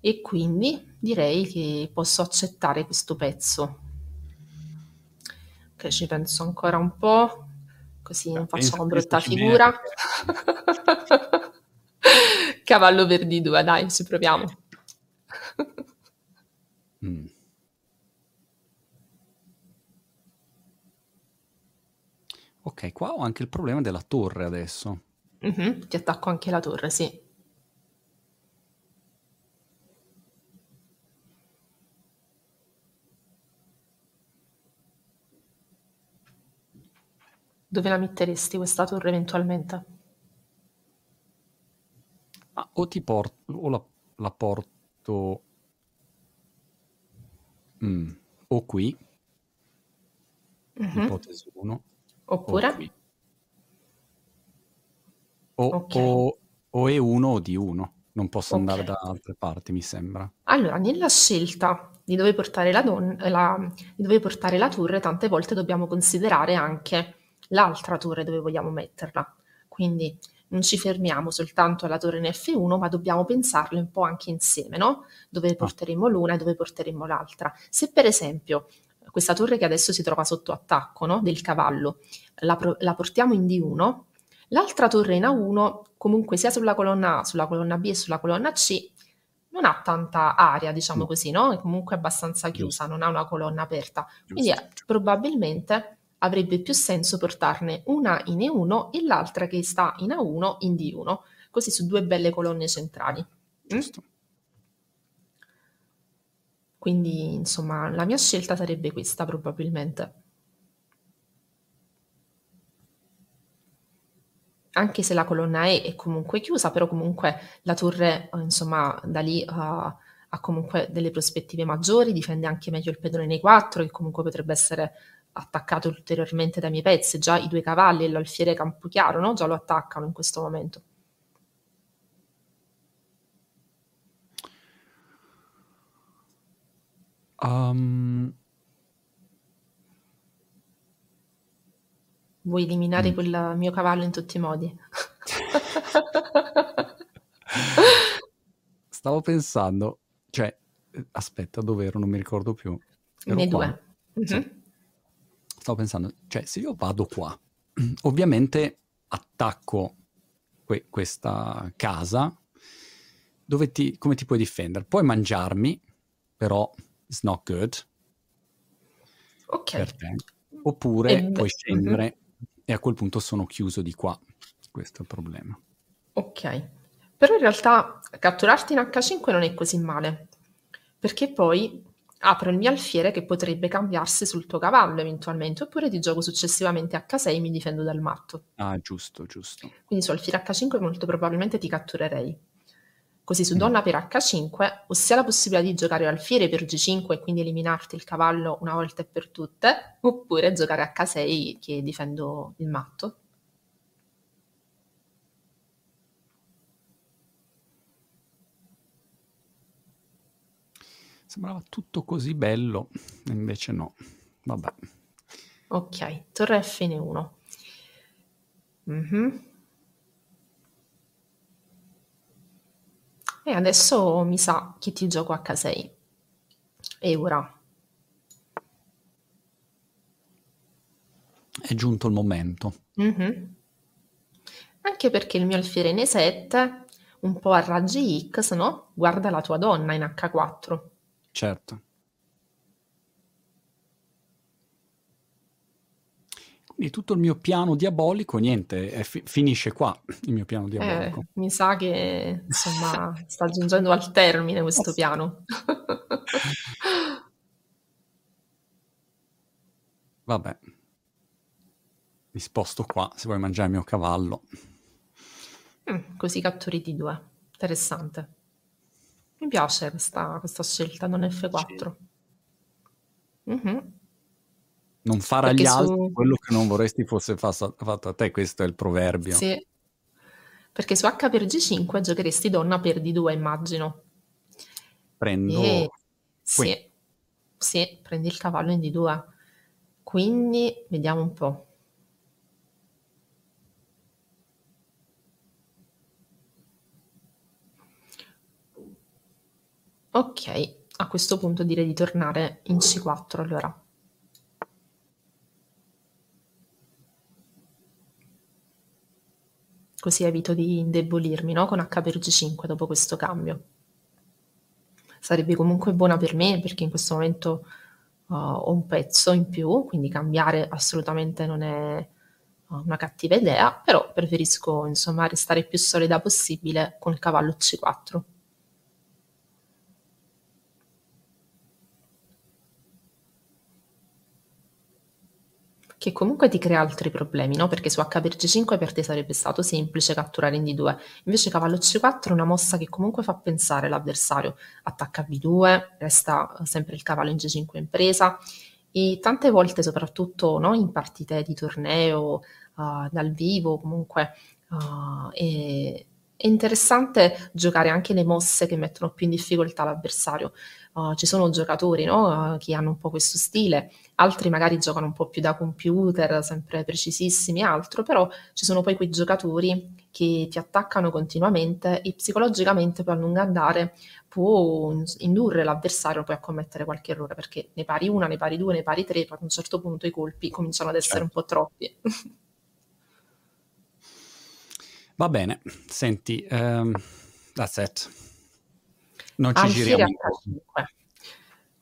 e quindi direi che posso accettare questo pezzo. Ok, ci penso ancora un po' così non facciamo brutta figura. Cavallo per D2, dai, ci proviamo. mm. Ok, qua ho anche il problema della torre adesso. Mm-hmm, ti attacco anche la torre, sì. Dove la metteresti questa torre eventualmente? Ah, o ti porto, o la, la porto mm, o qui, mm-hmm. ipotesi 1, oppure o, o, okay. o, o E1 o D1. Non posso okay. andare da altre parti, mi sembra. Allora, nella scelta di dove portare la, don- la, di dove portare la torre, tante volte dobbiamo considerare anche l'altra torre dove vogliamo metterla. Quindi non ci fermiamo soltanto alla torre in F1, ma dobbiamo pensarle un po' anche insieme, no? Dove ah. porteremo l'una e dove porteremo l'altra. Se per esempio questa torre che adesso si trova sotto attacco no? del cavallo, la, pro- la portiamo in D1, l'altra torre in A1, comunque sia sulla colonna A, sulla colonna B e sulla colonna C, non ha tanta aria, diciamo così, no? È comunque abbastanza chiusa, non ha una colonna aperta. Quindi eh, probabilmente avrebbe più senso portarne una in E1 e l'altra che sta in A1 in D1, così su due belle colonne centrali. Mm? Giusto. Quindi, insomma, la mia scelta sarebbe questa probabilmente. Anche se la colonna E è comunque chiusa, però comunque la torre, eh, insomma, da lì uh, ha comunque delle prospettive maggiori, difende anche meglio il pedone nei 4, che comunque potrebbe essere attaccato ulteriormente dai miei pezzi, già i due cavalli e l'alfiere Campochiaro, no? già lo attaccano in questo momento. Um... Vuoi eliminare mm. quel mio cavallo in tutti i modi? Stavo pensando, cioè, aspetta, dove ero? Non mi ricordo più. Ero qua. due. Mm-hmm. Sì stavo pensando, cioè se io vado qua, ovviamente attacco que- questa casa, dove ti, come ti puoi difendere? Puoi mangiarmi, però it's not good. Ok. Oppure e puoi scendere mm-hmm. E a quel punto sono chiuso di qua. Questo è il problema. Ok. Però in realtà catturarti in H5 non è così male, perché poi apro il mio alfiere che potrebbe cambiarsi sul tuo cavallo eventualmente, oppure ti gioco successivamente H6 e mi difendo dal matto. Ah, giusto, giusto. Quindi su alfiere H5 molto probabilmente ti catturerei. Così su mm. donna per H5 ho sia la possibilità di giocare alfiere per G5 e quindi eliminarti il cavallo una volta e per tutte, oppure giocare H6 che difendo il matto. Sembrava tutto così bello, invece no. Vabbè. Ok, torre Fn1. Mm-hmm. E adesso mi sa che ti gioco H6. E ora? È giunto il momento. Mm-hmm. Anche perché il mio alfiere in E7, un po' a raggi X, no? Guarda la tua donna in H4. Certo. Quindi tutto il mio piano diabolico, niente, fi- finisce qua il mio piano diabolico. Eh, mi sa che insomma sta giungendo al termine questo piano. Vabbè, mi sposto qua se vuoi mangiare il mio cavallo. Mm, così catturi di due. Interessante. Mi piace questa, questa scelta, non F4. Mm-hmm. Non fare agli su... altri quello che non vorresti fosse fatto a te, questo è il proverbio. Sì. Perché su H per G5 giocheresti donna per D2, immagino. Prendo... E... Sì. sì, prendi il cavallo in D2. Quindi vediamo un po'. Ok, a questo punto direi di tornare in C4 allora. Così evito di indebolirmi, no? Con H per G5 dopo questo cambio. Sarebbe comunque buona per me perché in questo momento uh, ho un pezzo in più, quindi cambiare assolutamente non è uh, una cattiva idea, però preferisco insomma restare più solida possibile con il cavallo C4. Che comunque ti crea altri problemi, no? Perché su H per G5 per te sarebbe stato semplice catturare in D2, invece cavallo C4 è una mossa che comunque fa pensare l'avversario, attacca a B2, resta sempre il cavallo in G5 in presa e tante volte soprattutto no, in partite di torneo, uh, dal vivo, comunque uh, è, è interessante giocare anche le mosse che mettono più in difficoltà l'avversario. Uh, ci sono giocatori no, che hanno un po' questo stile, altri magari giocano un po' più da computer, sempre precisissimi, altro, però ci sono poi quei giocatori che ti attaccano continuamente e psicologicamente poi a lungo andare può indurre l'avversario poi a commettere qualche errore, perché ne pari una, ne pari due, ne pari tre, poi ad un certo punto i colpi cominciano ad essere certo. un po' troppi. Va bene, senti, um, that's it. Non ci Alfiere giriamo. H5.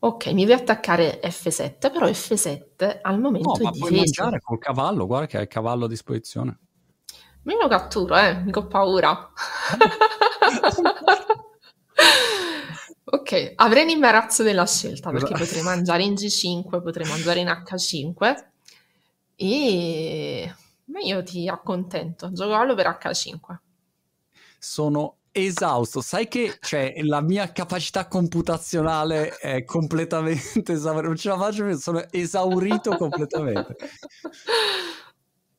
Ok, mi vuoi attaccare F7, però F7 al momento no, è ma difeso. puoi mangiare col cavallo, guarda che hai il cavallo a disposizione. Me lo catturo, eh, mi ho paura. ok, avrei un imbarazzo della scelta perché potrei mangiare in G5, potrei mangiare in H5 e ma io ti accontento, gioco per H5. Sono esausto. Sai che cioè, la mia capacità computazionale è completamente esaurita. Non ce la faccio più, sono esaurito completamente.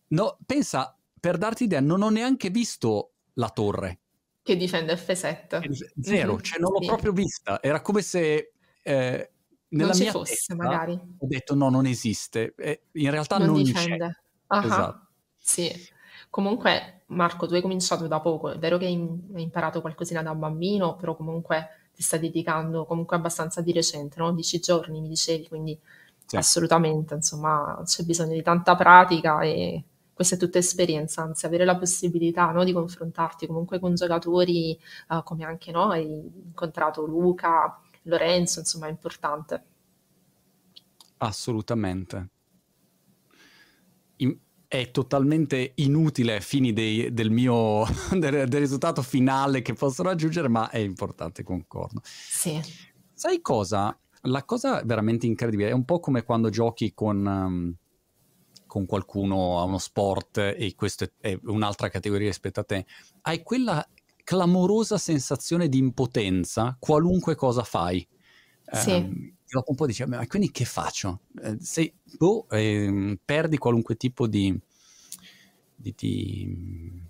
No, pensa, per darti idea, non ho neanche visto la torre. Che difende F7. Zero, mm-hmm. cioè non l'ho sì. proprio vista. Era come se... Eh, nella non mia fosse, testa, magari. Ho detto no, non esiste. Eh, in realtà non, non difende. C'è. Uh-huh. Esatto. Sì, comunque Marco, tu hai cominciato da poco, è vero che hai imparato qualcosina da bambino, però comunque ti stai dedicando comunque abbastanza di recente, no? Dieci giorni mi dicevi, quindi sì. assolutamente, insomma, c'è bisogno di tanta pratica e questa è tutta esperienza, anzi avere la possibilità no, di confrontarti comunque con giocatori uh, come anche noi, hai incontrato Luca, Lorenzo, insomma è importante. Assolutamente. È totalmente inutile ai fini dei, del mio del, del, risultato finale che posso raggiungere, ma è importante, concordo. Sì. Sai cosa? La cosa veramente incredibile è un po' come quando giochi con, um, con qualcuno a uno sport e questa è un'altra categoria rispetto a te. Hai quella clamorosa sensazione di impotenza qualunque cosa fai. Sì. Um, dopo un po' dici, ma quindi che faccio? Eh, se boh, eh, perdi qualunque tipo di, di, di,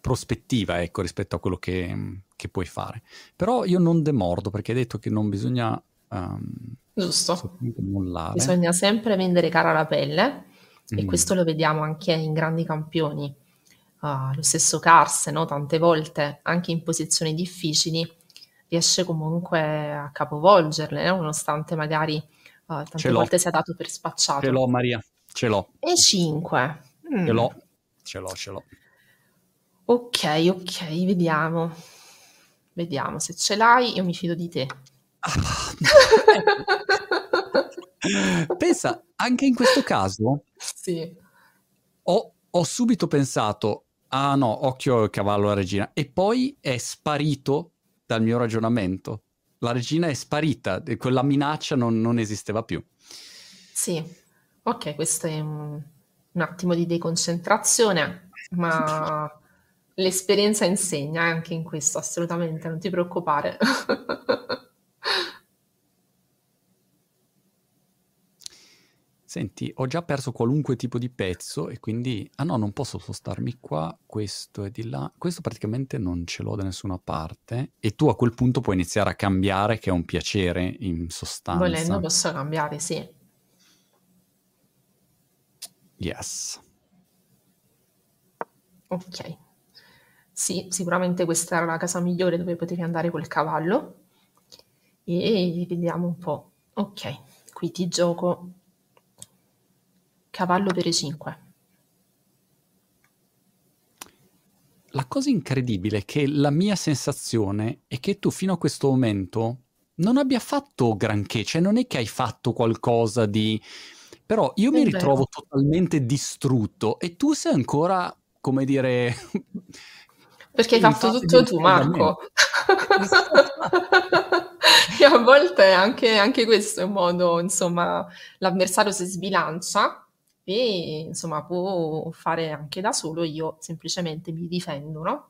prospettiva ecco, rispetto a quello che, che, puoi fare. Però io non demordo perché hai detto che non bisogna... Um, Giusto. Bisogna sempre vendere cara la pelle mm. e questo lo vediamo anche in grandi campioni. Uh, lo stesso Cars, no? tante volte, anche in posizioni difficili, riesce comunque a capovolgerle, no? nonostante magari uh, tante volte sia dato per spacciato. Ce l'ho Maria, ce l'ho. E 5. Mm. Ce l'ho, ce l'ho, ce l'ho. Ok, ok, vediamo. Vediamo, se ce l'hai io mi fido di te. Pensa, anche in questo caso, sì. ho, ho subito pensato, ah no, occhio cavallo alla regina, e poi è sparito dal mio ragionamento. La regina è sparita, quella minaccia non, non esisteva più. Sì, ok, questo è un, un attimo di deconcentrazione, ma l'esperienza insegna anche in questo, assolutamente, non ti preoccupare. Senti, ho già perso qualunque tipo di pezzo e quindi... Ah no, non posso spostarmi qua, questo è di là. Questo praticamente non ce l'ho da nessuna parte. E tu a quel punto puoi iniziare a cambiare, che è un piacere in sostanza. Volendo posso cambiare, sì. Yes. Ok. Sì, sicuramente questa era la casa migliore dove potevi andare col cavallo. E vediamo un po'. Ok, qui ti gioco cavallo per e5. La cosa incredibile è che la mia sensazione è che tu fino a questo momento non abbia fatto granché, cioè non è che hai fatto qualcosa di... Però io è mi vero. ritrovo totalmente distrutto e tu sei ancora, come dire... Perché hai fatto tutto tu, Marco. e a volte anche, anche questo è un modo, insomma, l'avversario si sbilancia e insomma può fare anche da solo, io semplicemente mi difendo, no?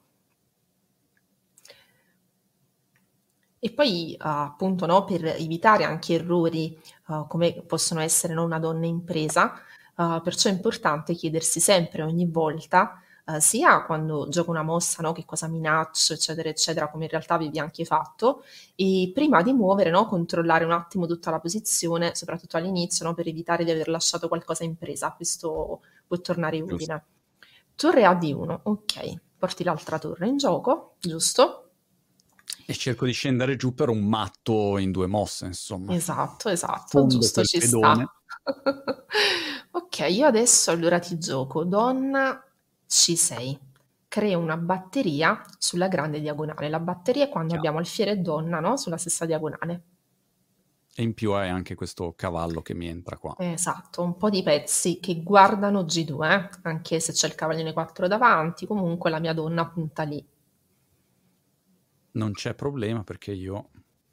E poi appunto no, per evitare anche errori uh, come possono essere no, una donna impresa, uh, perciò è importante chiedersi sempre, ogni volta, uh, sia quando gioco una mossa, no, che cosa minaccio, eccetera, eccetera, come in realtà avevi anche fatto, e prima di muovere, no, controllare un attimo tutta la posizione, soprattutto all'inizio, no, per evitare di aver lasciato qualcosa in presa, questo può tornare utile. Torre A di 1, ok, porti l'altra torre in gioco, giusto? E cerco di scendere giù per un matto in due mosse, insomma. Esatto, esatto, Fondo giusto, ci pedone. sta. ok, io adesso allora ti gioco donna C6. Creo una batteria sulla grande diagonale. La batteria è quando Chiaro. abbiamo alfiere e donna, no? Sulla stessa diagonale. E in più hai anche questo cavallo che mi entra qua. Esatto, un po' di pezzi che guardano G2, eh? anche se c'è il cavallino 4 davanti, comunque la mia donna punta lì. Non c'è problema perché io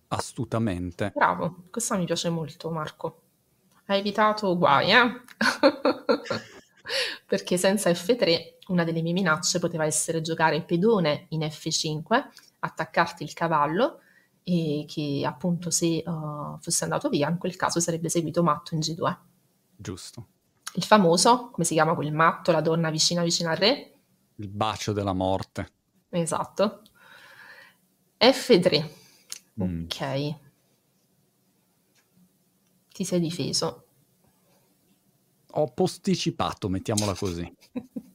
astutamente... Bravo, questa mi piace molto Marco. Hai evitato guai, eh? perché senza F3 una delle mie minacce poteva essere giocare pedone in F5, attaccarti il cavallo e che appunto se uh, fosse andato via in quel caso sarebbe seguito matto in G2. Giusto. Il famoso, come si chiama quel matto, la donna vicina vicina al re? Il bacio della morte. Esatto. F3. Mm. Ok. Ti sei difeso. Ho posticipato, mettiamola così.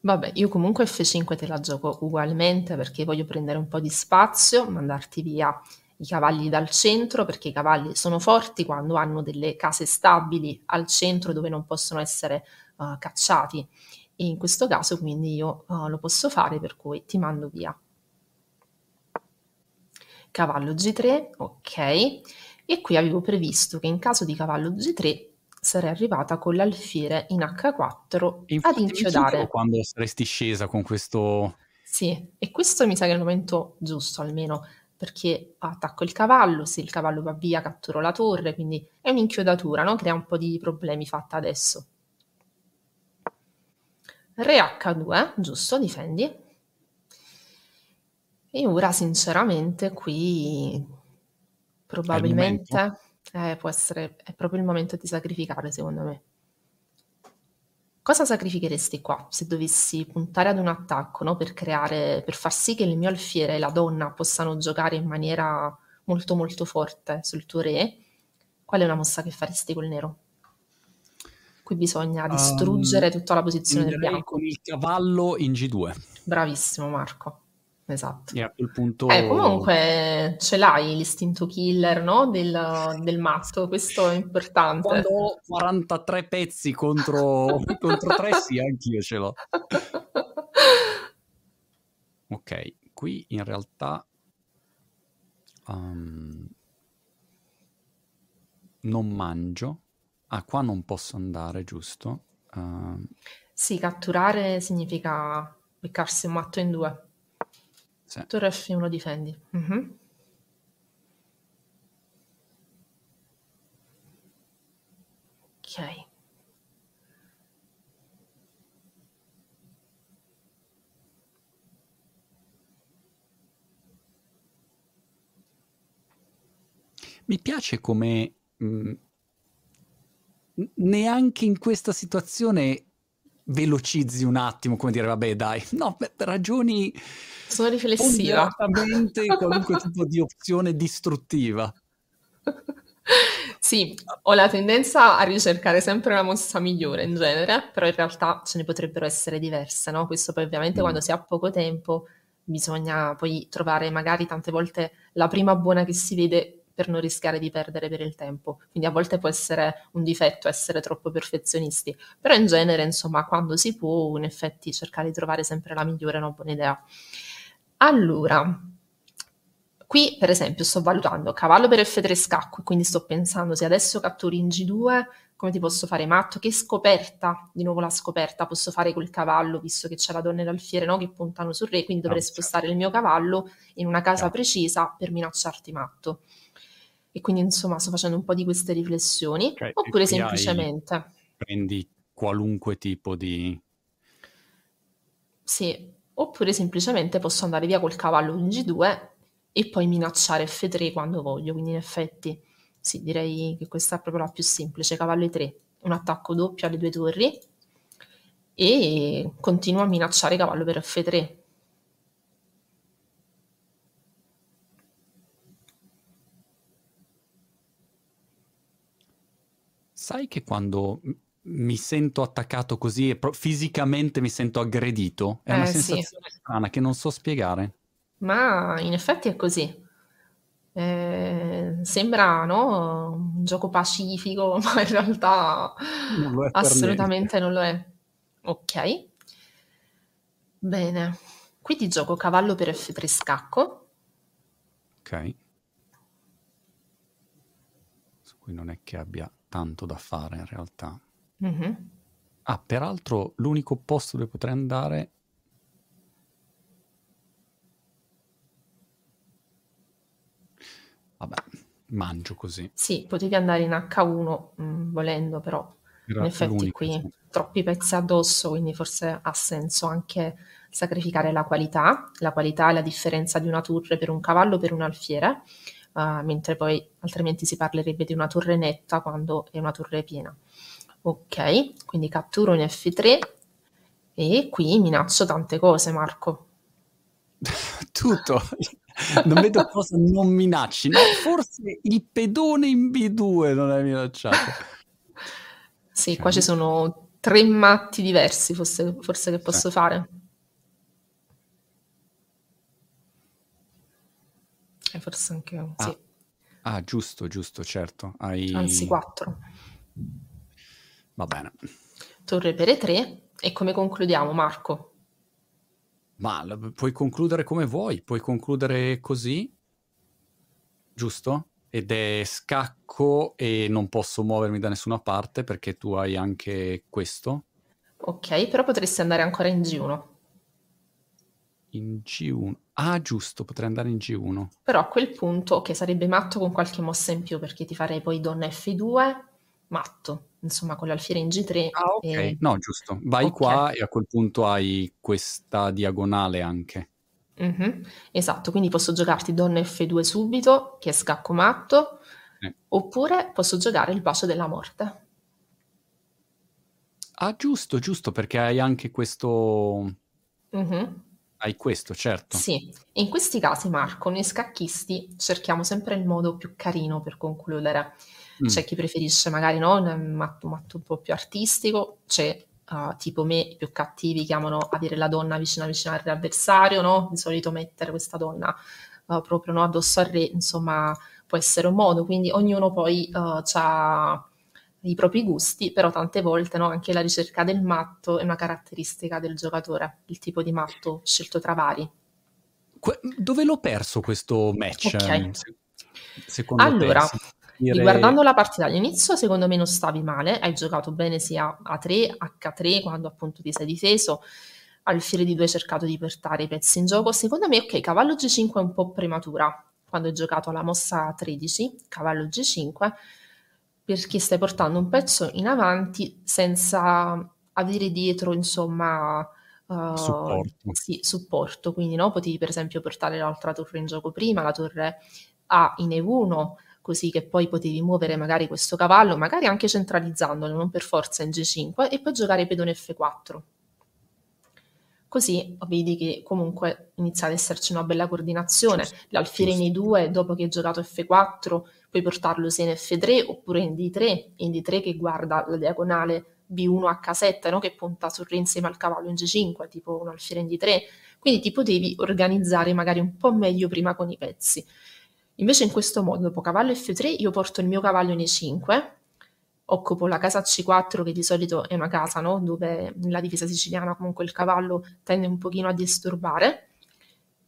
Vabbè, io comunque F5 te la gioco ugualmente perché voglio prendere un po' di spazio, mandarti via i cavalli dal centro perché i cavalli sono forti quando hanno delle case stabili al centro dove non possono essere uh, cacciati e in questo caso quindi io uh, lo posso fare per cui ti mando via. Cavallo G3, ok, e qui avevo previsto che in caso di cavallo G3 sarei arrivata con l'alfiere in H4 Infatti, ad inchiodare. quando saresti scesa con questo... Sì, e questo mi sa che è il momento giusto almeno, perché attacco il cavallo, se il cavallo va via catturo la torre, quindi è un'inchiodatura, no? Crea un po' di problemi fatta adesso. Re H2, giusto, difendi. E ora sinceramente qui probabilmente eh, può essere, è proprio il momento di sacrificare, secondo me. Cosa sacrificheresti qua se dovessi puntare ad un attacco, no? Per creare, per far sì che il mio alfiere e la donna possano giocare in maniera molto molto forte sul tuo re? Qual è una mossa che faresti col nero? Qui bisogna distruggere um, tutta la posizione del bianco. Con il cavallo in G2. Bravissimo Marco. Esatto. E a quel punto... Eh, comunque ce l'hai l'istinto killer, no? Del, del matto, questo è importante. Quando ho 43 pezzi contro, contro 3, sì, anch'io ce l'ho. Ok, qui in realtà... Um, non mangio. Ah, qua non posso andare, giusto? Uh... Sì, catturare significa beccarsi un matto in due. Sì. Torre F1 difendi. Mm-hmm. Ok. Mi piace come mh, mm, neanche in questa situazione velocizzi un attimo, come dire, vabbè, dai, no, per ragioni sono riflessiva. qualunque tipo di opzione distruttiva. Sì, ho la tendenza a ricercare sempre la mossa migliore in genere, però in realtà ce ne potrebbero essere diverse, no? Questo poi ovviamente mm. quando si ha poco tempo bisogna poi trovare magari tante volte la prima buona che si vede per non rischiare di perdere per il tempo. Quindi a volte può essere un difetto essere troppo perfezionisti, però in genere, insomma, quando si può, in effetti cercare di trovare sempre la migliore è una buona idea. Allora, qui per esempio sto valutando cavallo per F3 scacco, quindi sto pensando se adesso catturi in G2, come ti posso fare matto? Che scoperta, di nuovo la scoperta, posso fare col cavallo, visto che c'è la donna e l'alfiere no? che puntano sul re, quindi dovrei no, certo. spostare il mio cavallo in una casa certo. precisa per minacciarti matto. E quindi insomma sto facendo un po' di queste riflessioni, okay, oppure semplicemente... Hai, prendi qualunque tipo di... Sì, oppure semplicemente posso andare via col cavallo in G2 e poi minacciare F3 quando voglio, quindi in effetti sì, direi che questa è proprio la più semplice, cavallo E3, un attacco doppio alle due torri e continuo a minacciare cavallo per F3, Sai che quando mi sento attaccato così e pro- fisicamente mi sento aggredito, è una Eh, sì. sensazione strana che non so spiegare. Ma in effetti è così. Eh, sembra, no, un gioco pacifico, ma in realtà Non assolutamente non lo è. Ok, bene. Qui ti gioco cavallo per F3 scacco. Ok. Su cui non è che abbia tanto da fare in realtà. Mm-hmm. Ah, peraltro l'unico posto dove potrei andare... Vabbè, mangio così. Sì, potevi andare in H1 mh, mm, volendo, però Era in effetti qui sì. troppi pezzi addosso, quindi forse ha senso anche sacrificare la qualità. La qualità è la differenza di una torre per un cavallo per un alfiere uh, mentre poi altrimenti si parlerebbe di una torre netta quando è una torre piena. Ok, quindi catturo in F3 e qui minaccio tante cose, Marco. Tutto. Non vedo cosa non minacci. No, forse il pedone in B2 non è minacciato. Sì, qua ci sono tre matti diversi, forse, forse che posso sì. fare. E forse anche un... Ah. Sì. ah, giusto, giusto, certo. Hai... Anzi, 4. Va bene. Torre per E3. E come concludiamo, Marco? Ma puoi concludere come vuoi, puoi concludere così, giusto? Ed è scacco e non posso muovermi da nessuna parte perché tu hai anche questo. Ok, però potresti andare ancora in G1. In G1. Ah, giusto, potrei andare in G1. Però a quel punto, che sarebbe matto con qualche mossa in più, perché ti farei poi donna F2, matto, insomma, con l'alfiere in G3. Ah, ok. E... No, giusto. Vai okay. qua e a quel punto hai questa diagonale anche. Mm-hmm. Esatto, quindi posso giocarti donna F2 subito, che è scacco matto, eh. oppure posso giocare il bacio della morte. Ah, giusto, giusto, perché hai anche questo... Mm-hmm. Hai questo, certo. Sì, in questi casi, Marco, noi scacchisti cerchiamo sempre il modo più carino per concludere. Mm. C'è chi preferisce magari no, un matto, matto un po' più artistico, c'è uh, tipo me, i più cattivi che amano avere la donna vicina vicina all'avversario, no? Di solito mettere questa donna uh, proprio no, addosso al re, insomma, può essere un modo, quindi ognuno poi uh, ha i propri gusti, però tante volte no, anche la ricerca del matto è una caratteristica del giocatore, il tipo di matto scelto tra vari. Que- dove l'ho perso questo match? Okay. Secondo allora, te? dire... riguardando la partita all'inizio, secondo me non stavi male, hai giocato bene sia A3, H3, quando appunto ti sei difeso, alfiere di 2 hai cercato di portare i pezzi in gioco. Secondo me, ok, cavallo G5 è un po' prematura, quando hai giocato la mossa 13, cavallo G5, perché stai portando un pezzo in avanti senza avere dietro, insomma, Uh, supporto. Sì, supporto, quindi no, potevi per esempio portare l'altra torre in gioco prima, la torre A in E1, così che poi potevi muovere magari questo cavallo, magari anche centralizzandolo, non per forza in G5, e poi giocare pedone F4. Così vedi che comunque inizia ad esserci una bella coordinazione. L'alfiere in E2, dopo che hai giocato F4, puoi portarlo sia in F3 oppure in D3, in D3 che guarda la diagonale B1 H7, no? che punta sul re insieme al cavallo in G5, tipo un alfiere in D3. Quindi ti potevi organizzare magari un po' meglio prima con i pezzi. Invece in questo modo, dopo cavallo F3, io porto il mio cavallo in E5, occupo la casa C4 che di solito è una casa no? dove nella difesa siciliana comunque il cavallo tende un pochino a disturbare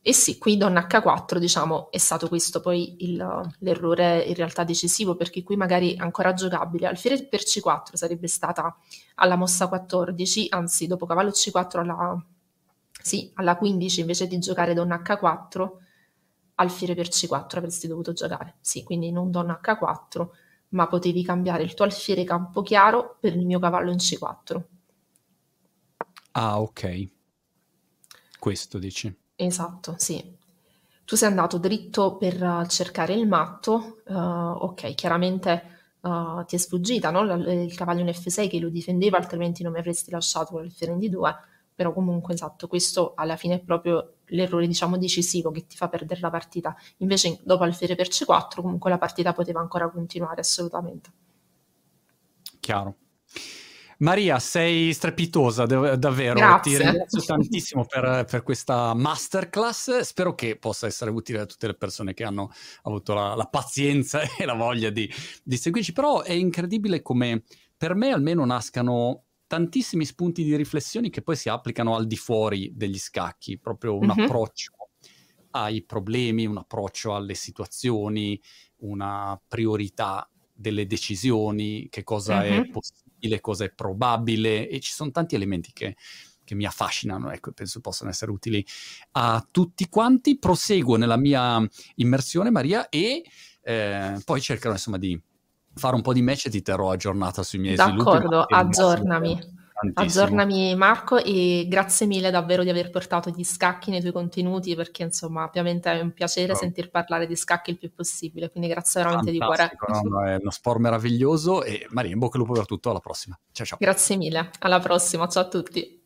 e sì, qui donna H4 diciamo è stato questo poi il, l'errore in realtà decisivo perché qui magari ancora giocabile, alfiere per C4 sarebbe stata alla mossa 14, anzi dopo cavallo C4 alla, sì, alla 15 invece di giocare donna H4, alfiere per C4 avresti dovuto giocare, sì, quindi non donna H4 ma potevi cambiare il tuo alfiere campo chiaro per il mio cavallo in C4. Ah ok, questo dici. Esatto, sì. Tu sei andato dritto per uh, cercare il matto, uh, ok, chiaramente uh, ti è sfuggita no? L- il cavallo in F6 che lo difendeva, altrimenti non mi avresti lasciato l'alfiere in D2, però comunque esatto, questo alla fine è proprio l'errore diciamo decisivo che ti fa perdere la partita. Invece dopo alfiere per C4 comunque la partita poteva ancora continuare assolutamente. Chiaro. Maria, sei strepitosa, davvero. Grazie. Ti ringrazio tantissimo per, per, questa masterclass. Spero che possa essere utile a tutte le persone che hanno avuto la, la pazienza e la voglia di, di seguirci. Però è incredibile come per me almeno nascano tantissimi spunti di riflessione che poi si applicano al di fuori degli scacchi, proprio un mm-hmm. approccio ai problemi, un approccio alle situazioni, una priorità delle decisioni, che cosa mm-hmm. è possibile possibile, cosa è probabile e ci sono tanti elementi che, che mi affascinano, ecco, penso possano essere utili a tutti quanti. Proseguo nella mia immersione, Maria, e eh, poi cercherò insomma di fare un po' di match e ti terrò aggiornata sui miei D'accordo, sviluppi. D'accordo, aggiornami. Tantissimo. Aggiornami Marco e grazie mille davvero di aver portato gli scacchi nei tuoi contenuti perché insomma ovviamente è un piacere oh. sentir parlare di scacchi il più possibile, quindi grazie veramente Fantastico, di cuore. No, è uno sport meraviglioso e Maria in bocca al lupo per tutto, alla prossima. Ciao ciao. Grazie mille, alla prossima, ciao a tutti.